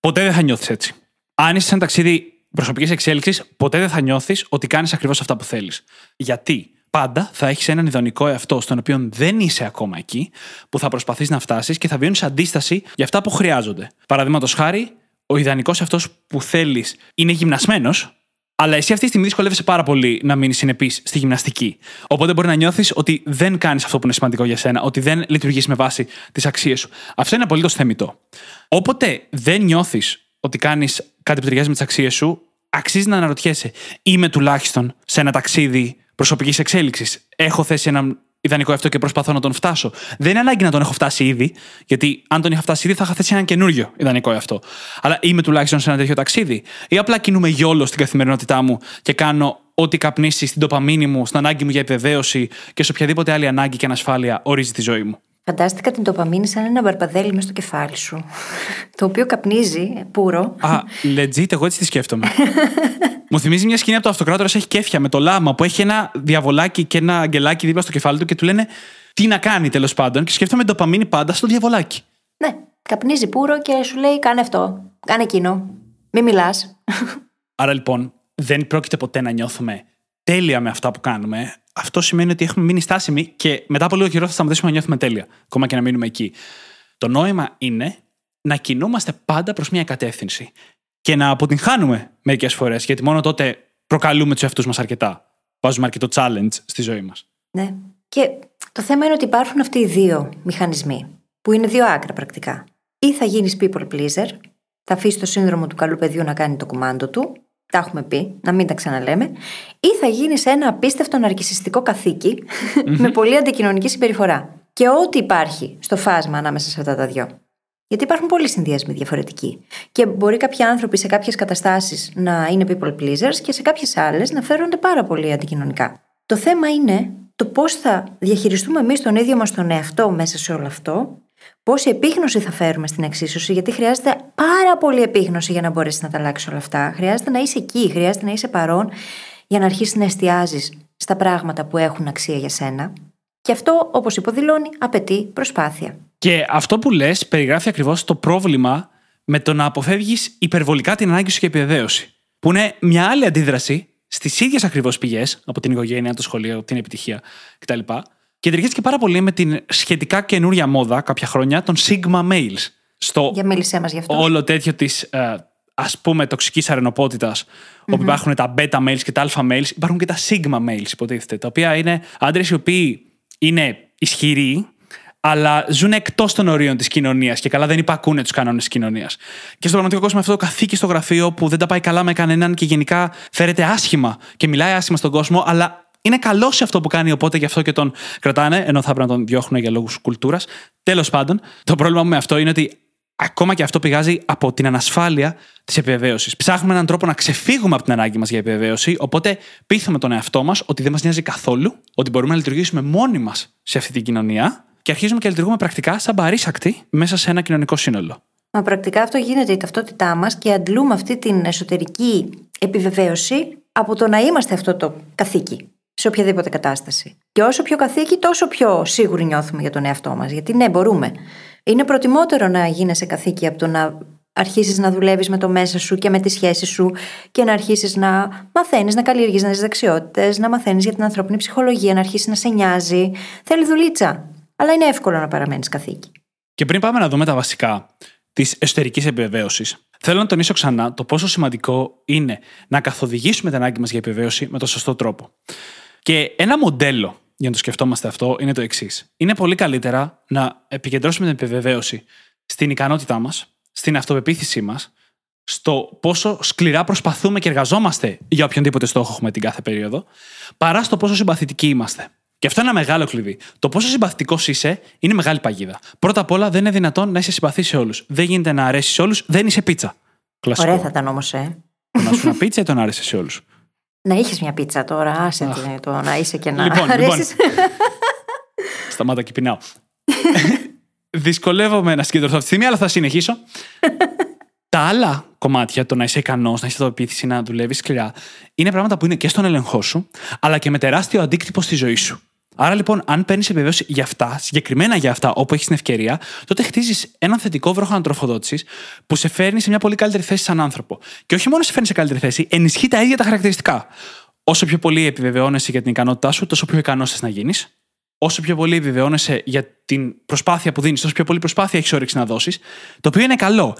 Ποτέ δεν θα νιώθεις έτσι. Αν είσαι σε ένα ταξίδι προσωπικής εξέλιξης, ποτέ δεν θα νιώθεις ότι κάνεις ακριβώς αυτά που θέλεις. Γιατί πάντα θα έχεις έναν ιδανικό εαυτό, στον οποίο δεν είσαι ακόμα εκεί, που θα προσπαθείς να φτάσεις και θα βιώνεις αντίσταση για αυτά που χρειάζονται. Παραδείγματος χάρη, ο ιδανικός αυτό που θέλεις είναι γυμνασμένος, αλλά εσύ αυτή τη στιγμή δυσκολεύεσαι πάρα πολύ να μείνεις συνεπής στη γυμναστική. Οπότε μπορεί να νιώθεις ότι δεν κάνεις αυτό που είναι σημαντικό για σένα, ότι δεν λειτουργείς με βάση τις αξίες σου. Αυτό είναι απολύτως θεμητό. Όποτε δεν νιώθεις ότι κάνεις κάτι που ταιριάζει με τις αξίες σου, αξίζει να αναρωτιέσαι. Είμαι τουλάχιστον σε ένα ταξίδι προσωπικής εξέλιξης. Έχω θέσει έναν ιδανικό αυτό και προσπαθώ να τον φτάσω. Δεν είναι ανάγκη να τον έχω φτάσει ήδη, γιατί αν τον είχα φτάσει ήδη θα είχα θέσει έναν καινούριο ιδανικό αυτό. Αλλά είμαι τουλάχιστον σε ένα τέτοιο ταξίδι, ή απλά κινούμαι γιόλο στην καθημερινότητά μου και κάνω ό,τι καπνίσει στην τοπαμίνη μου, στην ανάγκη μου για επιβεβαίωση και σε οποιαδήποτε άλλη ανάγκη και ανασφάλεια ορίζει τη ζωή μου. Φαντάστηκα την τοπαμίνη σαν ένα μπαρπαδέλι μες στο κεφάλι σου. το οποίο καπνίζει, πουρο. Α, legit, εγώ έτσι τη σκέφτομαι. Μου θυμίζει μια σκηνή από το αυτοκράτορας έχει κέφια με το λάμα που έχει ένα διαβολάκι και ένα αγγελάκι δίπλα στο κεφάλι του και του λένε τι να κάνει τέλος πάντων. Και σκέφτομαι τοπαμίνη πάντα στο διαβολάκι. Ναι, καπνίζει πουρο και σου λέει κάνε αυτό, κάνε εκείνο. Μην μιλάς. Άρα λοιπόν δεν πρόκειται ποτέ να νιώθουμε τέλεια με αυτά που κάνουμε. Αυτό σημαίνει ότι έχουμε μείνει στάσιμοι και μετά από λίγο καιρό θα σταματήσουμε να νιώθουμε τέλεια. Ακόμα και να μείνουμε εκεί. Το νόημα είναι να κινούμαστε πάντα προς μια κατεύθυνση και να αποτυγχάνουμε μερικές φορές, γιατί μόνο τότε προκαλούμε τους εαυτούς μας αρκετά. Βάζουμε αρκετό challenge στη ζωή μας. Ναι. Και το θέμα είναι ότι υπάρχουν αυτοί οι δύο μηχανισμοί, που είναι δύο άκρα πρακτικά. Ή θα γίνεις people pleaser, θα αφήσεις το σύνδρομο του καλού παιδιού να κάνει το κουμάντο του, τα έχουμε πει, να μην τα ξαναλέμε, ή θα γίνει ένα απίστευτο ναρκιστικό με πολύ αντικοινωνική συμπεριφορά. Και ό,τι υπάρχει στο φάσμα ανάμεσα σε αυτά τα δυο. Γιατί υπάρχουν πολλοί συνδυασμοί διαφορετικοί. Και μπορεί κάποιοι άνθρωποι σε κάποιες καταστάσεις να είναι people pleasers και σε κάποιες άλλες να φέρονται πάρα πολύ αντικοινωνικά. Το θέμα είναι το πώς θα διαχειριστούμε εμείς τον ίδιο μας τον εαυτό μέσα σε όλο αυτό, πόση επίγνωση θα φέρουμε στην εξίσωση, γιατί χρειάζεται πάρα πολύ επίγνωση για να μπορέσεις να τα αλλάξεις όλα αυτά. Χρειάζεται να είσαι εκεί, χρειάζεται να είσαι παρόν για να αρχίσεις να εστιάζεις στα πράγματα που έχουν αξία για σένα. Και αυτό, όπως υποδηλώνει, απαιτεί προσπάθεια. Και αυτό που λες περιγράφει ακριβώς το πρόβλημα με το να αποφεύγεις υπερβολικά την ανάγκη σου για επιβεβαίωση. Που είναι μια άλλη αντίδραση στις ίδιες ακριβώς πηγές, από την οικογένεια, το σχολείο, την επιτυχία κτλ. Και ταιριάζει και πάρα πολύ με την σχετικά καινούρια μόδα κάποια χρόνια των Sigma Males. Στο Για μίλησέ μας γι' αυτό. όλο τέτοιο της ε, ας πούμε τοξικής αρενοπότητας, mm-hmm. όπου υπάρχουν τα beta males και τα alpha males, υπάρχουν και τα sigma males, υποτίθεται. Τα οποία είναι άντρες οι οποίοι είναι ισχυροί, αλλά ζουν εκτός των ορίων της κοινωνίας και καλά δεν υπακούνε τους κανόνες της κοινωνίας. Και στον πραγματικό κόσμο αυτό το καθήκη στο γραφείο που δεν τα πάει καλά με κανέναν και γενικά φέρεται άσχημα και μιλάει άσχημα στον κόσμο, αλλά είναι καλό σε αυτό που κάνει, οπότε γι' αυτό και τον κρατάνε, ενώ θα πρέπει να τον διώχνουν για λόγους κουλτούρας. Τέλος πάντων, το πρόβλημα μου με αυτό είναι ότι ακόμα και αυτό πηγάζει από την ανασφάλεια της επιβεβαίωσης. Ψάχνουμε έναν τρόπο να ξεφύγουμε από την ανάγκη μας για επιβεβαίωση, οπότε πείθουμε τον εαυτό μας ότι δεν μας νοιάζει καθόλου, ότι μπορούμε να λειτουργήσουμε μόνοι μας σε αυτή την κοινωνία και αρχίζουμε και λειτουργούμε πρακτικά σαν παρήσακτοι μέσα σε ένα κοινωνικό σύνολο. Μα πρακτικά αυτό γίνεται η ταυτότητά μας και αντλούμε αυτή την εσωτερική επιβεβαίωση από το να είμαστε αυτό το καθήκη σε οποιαδήποτε κατάσταση. Και όσο πιο καθήκη, τόσο πιο σίγουροι νιώθουμε για τον εαυτό μας. Γιατί ναι, μπορούμε. Είναι προτιμότερο να γίνεσαι καθήκη από το να αρχίσεις να δουλεύεις με το μέσα σου και με τι σχέσει σου και να αρχίσεις να μαθαίνεις, να καλλιεργείς νέε δεξιότητες, να μαθαίνεις για την ανθρώπινη ψυχολογία, να αρχίσεις να σε νοιάζει. Θέλει δουλίτσα αλλά είναι εύκολο να παραμένεις καθήκη. Και πριν πάμε να δούμε τα βασικά της εσωτερικής επιβεβαίωσης, θέλω να τονίσω ξανά το πόσο σημαντικό είναι να καθοδηγήσουμε την ανάγκη μας για επιβεβαίωση με τον σωστό τρόπο. Και ένα μοντέλο για να το σκεφτόμαστε αυτό είναι το εξής. Είναι πολύ καλύτερα να επικεντρώσουμε την επιβεβαίωση στην ικανότητά μας, στην αυτοπεποίθησή μας, στο πόσο σκληρά προσπαθούμε και εργαζόμαστε για οποιονδήποτε στόχο έχουμε την κάθε περίοδο, παρά στο πόσο συμπαθητικοί είμαστε. Και αυτό είναι ένα μεγάλο κλειδί. Το πόσο συμπαθητικός είσαι είναι μεγάλη παγίδα. Πρώτα απ' όλα δεν είναι δυνατόν να είσαι συμπαθή σε όλους. Δεν γίνεται να αρέσει σε όλους, δεν είσαι πίτσα. Κλασικό. Ωραία θα ήταν όμως, ε. Το να σου ένα πίτσα ή το να αρέσει σε όλους. Να είχες μια πίτσα τώρα, άσε το να είσαι και να λοιπόν, αρέσεις. Λοιπόν. Σταμάτα και πεινάω. Δυσκολεύομαι να συγκεντρωθώ αυτή τη στιγμή, αλλά θα συνεχίσω. Τα άλλα κομμάτια, το να είσαι ικανός, να έχει αυτοπεποίθηση, να δουλεύεις σκληρά, είναι πράγματα που είναι και στον έλεγχό σου, αλλά και με τεράστιο αντίκτυπο στη ζωή σου. Άρα λοιπόν, αν παίρνεις επιβεβαίωση για αυτά, συγκεκριμένα για αυτά, όπου έχεις την ευκαιρία, τότε χτίζεις έναν θετικό βρόχο ανατροφοδότησης που σε φέρνει σε μια πολύ καλύτερη θέση σαν άνθρωπο. Και όχι μόνο σε φέρνει σε καλύτερη θέση, ενισχύει τα ίδια τα χαρακτηριστικά. Όσο πιο πολύ επιβεβαιώνεσαι για την ικανότητά σου, τόσο πιο ικανός να γίνεις. Όσο πιο πολύ επιβεβαιώνεσαι για την προσπάθεια που δίνεις, τόσο πιο πολύ προσπάθεια έχεις όρεξη να δώσεις. Το οποίο είναι καλό.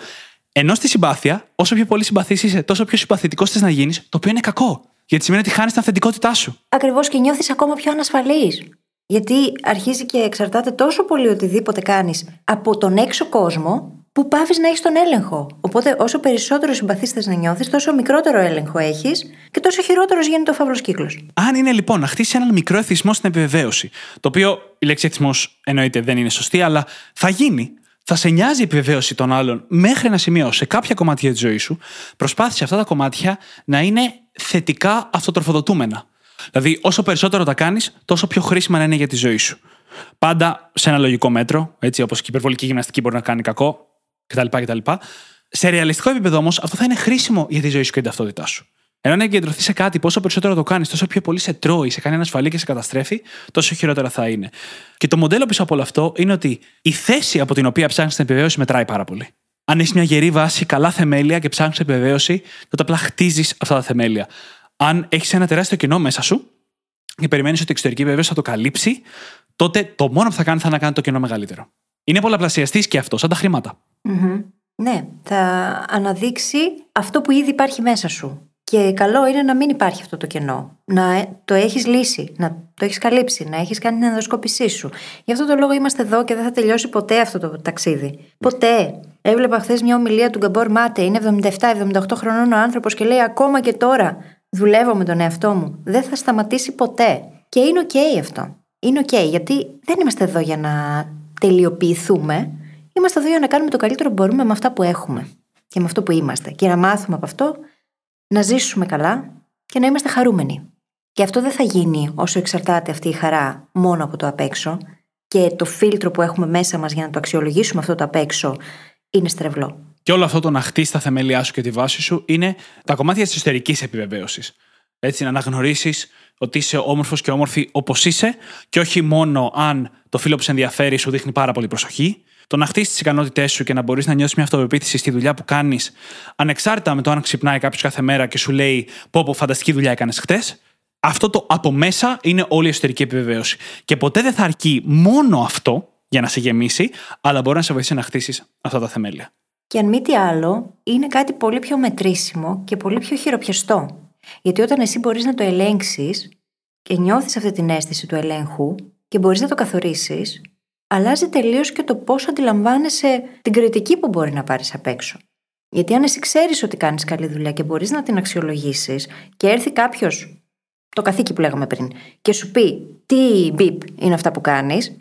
Ενώ στη συμπάθεια, όσο πιο πολύ συμπαθής είσαι, τόσο πιο συμπαθητικός θες να γίνεις, το οποίο είναι κακό. Γιατί σημαίνει ότι χάνεις την αυθεντικότητά σου. Ακριβώς και νιώθεις ακόμα πιο ανασφαλής. Γιατί αρχίζει και εξαρτάται τόσο πολύ οτιδήποτε κάνεις από τον έξω κόσμο, που πάβεις να έχεις τον έλεγχο. Οπότε, όσο περισσότερο συμπαθή θε να νιώθεις, τόσο μικρότερο έλεγχο έχεις και τόσο χειρότερος γίνεται ο φαύλος κύκλος. Αν είναι λοιπόν να χτίσει έναν μικρό εθισμό στην επιβεβαίωση, το οποίο η λέξη εθισμός εννοείται δεν είναι σωστή, αλλά θα γίνει. Θα σε νοιάζει η επιβεβαίωση των άλλων μέχρι ένα σημείο σε κάποια κομμάτια της ζωής σου, προσπάθησε αυτά τα κομμάτια να είναι θετικά αυτοτροφοδοτούμενα. Δηλαδή, όσο περισσότερο τα κάνεις, τόσο πιο χρήσιμα να είναι για τη ζωή σου. Πάντα σε ένα λογικό μέτρο, έτσι όπως και η υπερβολική γυμναστική μπορεί να κάνει κακό, κτλ. κτλ. Σε ρεαλιστικό επίπεδο όμως, αυτό θα είναι χρήσιμο για τη ζωή σου και την ταυτότητά σου. Ενώ αν εγκεντρωθείς σε κάτι, πόσο περισσότερο το κάνεις, τόσο πιο πολύ σε τρώει, σε κάνει ανασφαλή και σε καταστρέφει, τόσο χειρότερα θα είναι. Και το μοντέλο πίσω από όλο αυτό είναι ότι η θέση από την οποία ψάχνεις την επιβεβαίωση μετράει πάρα πολύ. Αν έχεις μια γερή βάση, καλά θεμέλια και ψάχνεις επιβεβαίωση, τότε απλά χτίζεις αυτά τα θεμέλια. Αν έχεις ένα τεράστιο κοινό μέσα σου και περιμένεις ότι η εξωτερική επιβεβαίωση θα το καλύψει, τότε το μόνο που θα κάνει θα είναι να κάνει το κοινό μεγαλύτερο. Είναι πολλαπλασιαστής και αυτό, σαν τα χρηματα Ναι, θα αναδείξει αυτό που ήδη υπάρχει μέσα σου. Και καλό είναι να μην υπάρχει αυτό το κενό. Να το έχεις λύσει, να το έχεις καλύψει, να έχεις κάνει την ενδοσκόπησή σου. Γι' αυτό το λόγο είμαστε εδώ και δεν θα τελειώσει ποτέ αυτό το ταξίδι. Ποτέ. Έβλεπα χθες μια ομιλία του Γκαμπόρ Μάτε, είναι 77-78 χρονών ο άνθρωπος και λέει: Ακόμα και τώρα δουλεύω με τον εαυτό μου. Δεν θα σταματήσει ποτέ. Και είναι οκ αυτό. Είναι οκ, γιατί δεν είμαστε εδώ για να τελειοποιηθούμε. Είμαστε εδώ για να κάνουμε το καλύτερο που μπορούμε με αυτά που έχουμε και με αυτό που είμαστε. Και να μάθουμε από αυτό να ζήσουμε καλά και να είμαστε χαρούμενοι. Και αυτό δεν θα γίνει όσο εξαρτάται αυτή η χαρά μόνο από το απ' έξω και το φίλτρο που έχουμε μέσα μας για να το αξιολογήσουμε αυτό το απ' έξω είναι στρεβλό. Και όλο αυτό το να χτίσει τα θεμέλια σου και τη βάση σου είναι τα κομμάτια της εσωτερικής επιβεβαίωσης. Έτσι, να αναγνωρίσεις ότι είσαι όμορφος και όμορφη όπως είσαι, και όχι μόνο αν το φίλο που σε ενδιαφέρει σου δείχνει πάρα πολύ προσοχή. Το να χτίσεις τις ικανότητές σου και να μπορείς να νιώσεις μια αυτοπεποίθηση στη δουλειά που κάνεις, ανεξάρτητα με το αν ξυπνάει κάποιος κάθε μέρα και σου λέει Πω, πω φανταστική δουλειά έκανες χτες. Αυτό το από μέσα είναι όλη η εσωτερική επιβεβαίωση. Και ποτέ δεν θα αρκεί μόνο αυτό για να σε γεμίσει, αλλά μπορεί να σε βοηθήσει να χτίσεις αυτά τα θεμέλια. Και αν μη τι άλλο, είναι κάτι πολύ πιο μετρήσιμο και πολύ πιο χειροπιαστό. Γιατί όταν εσύ μπορείς να το ελέγξεις και νιώθεις αυτή την αίσθηση του ελέγχου και μπορείς να το καθορίσεις, αλλάζει τελείως και το πώς αντιλαμβάνεσαι την κριτική που μπορεί να πάρεις απ' έξω. Γιατί αν εσύ ξέρεις ότι κάνεις καλή δουλειά και μπορείς να την αξιολογήσεις και έρθει κάποιος, το καθήκη που λέγαμε πριν, και σου πει τι μπιπ είναι αυτά που κάνεις,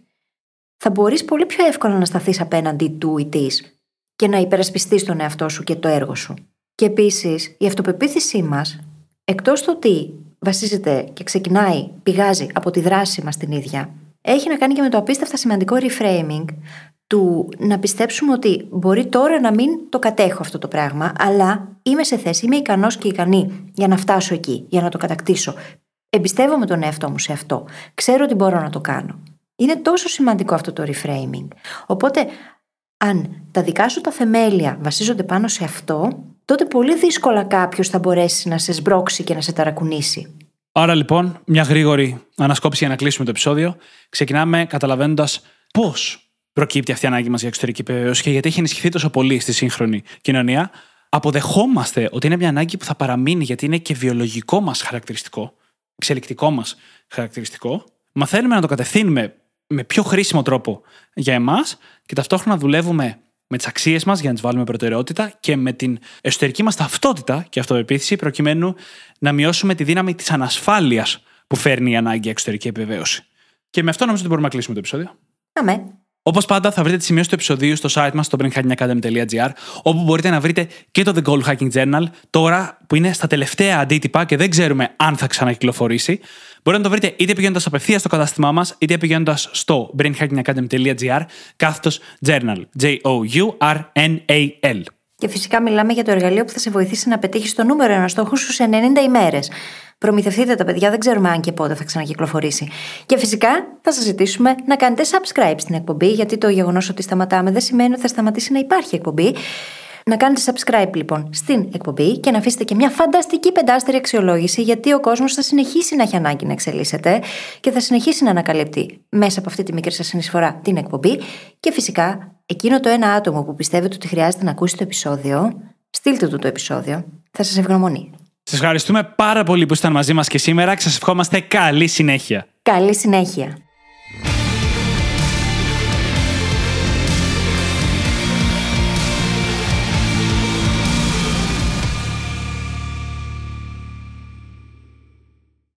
θα μπορείς πολύ πιο εύκολα να σταθείς απέναντι του ή της και να υπερασπιστείς τον εαυτό σου και το έργο σου. Και επίσης, η αυτοπεποίθησή μας, εκτός του ότι βασίζεται και ξεκινάει, πηγάζει από τη δράση μας την ίδια, έχει να κάνει και με το απίστευτα σημαντικό reframing του να πιστέψουμε ότι μπορεί τώρα να μην το κατέχω αυτό το πράγμα, αλλά είμαι σε θέση, είμαι ικανός και ικανή για να φτάσω εκεί, για να το κατακτήσω. Εμπιστεύομαι τον εαυτό μου σε αυτό. Ξέρω ότι μπορώ να το κάνω. Είναι τόσο σημαντικό αυτό το reframing. Οπότε, αν τα δικά σου τα θεμέλια βασίζονται πάνω σε αυτό, τότε πολύ δύσκολα κάποιος θα μπορέσει να σε σμπρώξει και να σε ταρακουνήσει. Άρα λοιπόν, μια γρήγορη ανασκόπηση για να κλείσουμε το επεισόδιο. Ξεκινάμε καταλαβαίνοντας πώς προκύπτει αυτή η ανάγκη μας για εξωτερική επιβεβαίωση και γιατί έχει ενισχυθεί τόσο πολύ στη σύγχρονη κοινωνία. Αποδεχόμαστε ότι είναι μια ανάγκη που θα παραμείνει γιατί είναι και βιολογικό μας χαρακτηριστικό, εξελικτικό μας χαρακτηριστικό. Μαθαίνουμε να το κατευθύνουμε με πιο χρήσιμο τρόπο για εμάς και ταυτόχρονα δουλεύουμε με τις αξίες μας για να τις βάλουμε προτεραιότητα και με την εσωτερική μας ταυτότητα και αυτοπεποίθηση προκειμένου να μειώσουμε τη δύναμη της ανασφάλειας που φέρνει η ανάγκη εξωτερική επιβεβαίωση. Και με αυτό νομίζω ότι μπορούμε να κλείσουμε το επεισόδιο. Αμέ. Όπως πάντα, θα βρείτε τη σημείωση του επεισοδίου στο site μας, στο brainhackingacademy.gr, όπου μπορείτε να βρείτε και το The Goal Hacking Journal, τώρα που είναι στα τελευταία αντίτυπα και δεν ξέρουμε αν θα ξανακυκλοφορήσει. Μπορείτε να το βρείτε είτε πηγαίνοντας απευθείας στο κατάστημά μας, είτε πηγαίνοντας στο brainhackingacademy.gr, κάθετος journal. J-O-U-R-N-A-L. Και φυσικά μιλάμε για το εργαλείο που θα σε βοηθήσει να πετύχεις το νούμερο ένα στόχο σου σε 90 ημέρες. Προμηθευτείτε τα παιδιά, δεν ξέρουμε αν και πότε θα ξανακυκλοφορήσει. Και φυσικά θα σας ζητήσουμε να κάνετε subscribe στην εκπομπή, γιατί το γεγονός ότι σταματάμε δεν σημαίνει ότι θα σταματήσει να υπάρχει εκπομπή. Να κάνετε subscribe λοιπόν στην εκπομπή και να αφήσετε και μια φανταστική πεντάστερη αξιολόγηση, γιατί ο κόσμος θα συνεχίσει να έχει ανάγκη να εξελίσσεται και θα συνεχίσει να ανακαλύπτει μέσα από αυτή τη μικρή σας συνεισφορά την εκπομπή. Και φυσικά, εκείνο το ένα άτομο που πιστεύετε ότι χρειάζεται να ακούσει το επεισόδιο, στείλτε του το επεισόδιο. Θα σας ευγνωμονεί. Σας ευχαριστούμε πάρα πολύ που ήσταν μαζί μας και σήμερα και σας ευχόμαστε καλή συνέχεια. Καλή συνέχεια.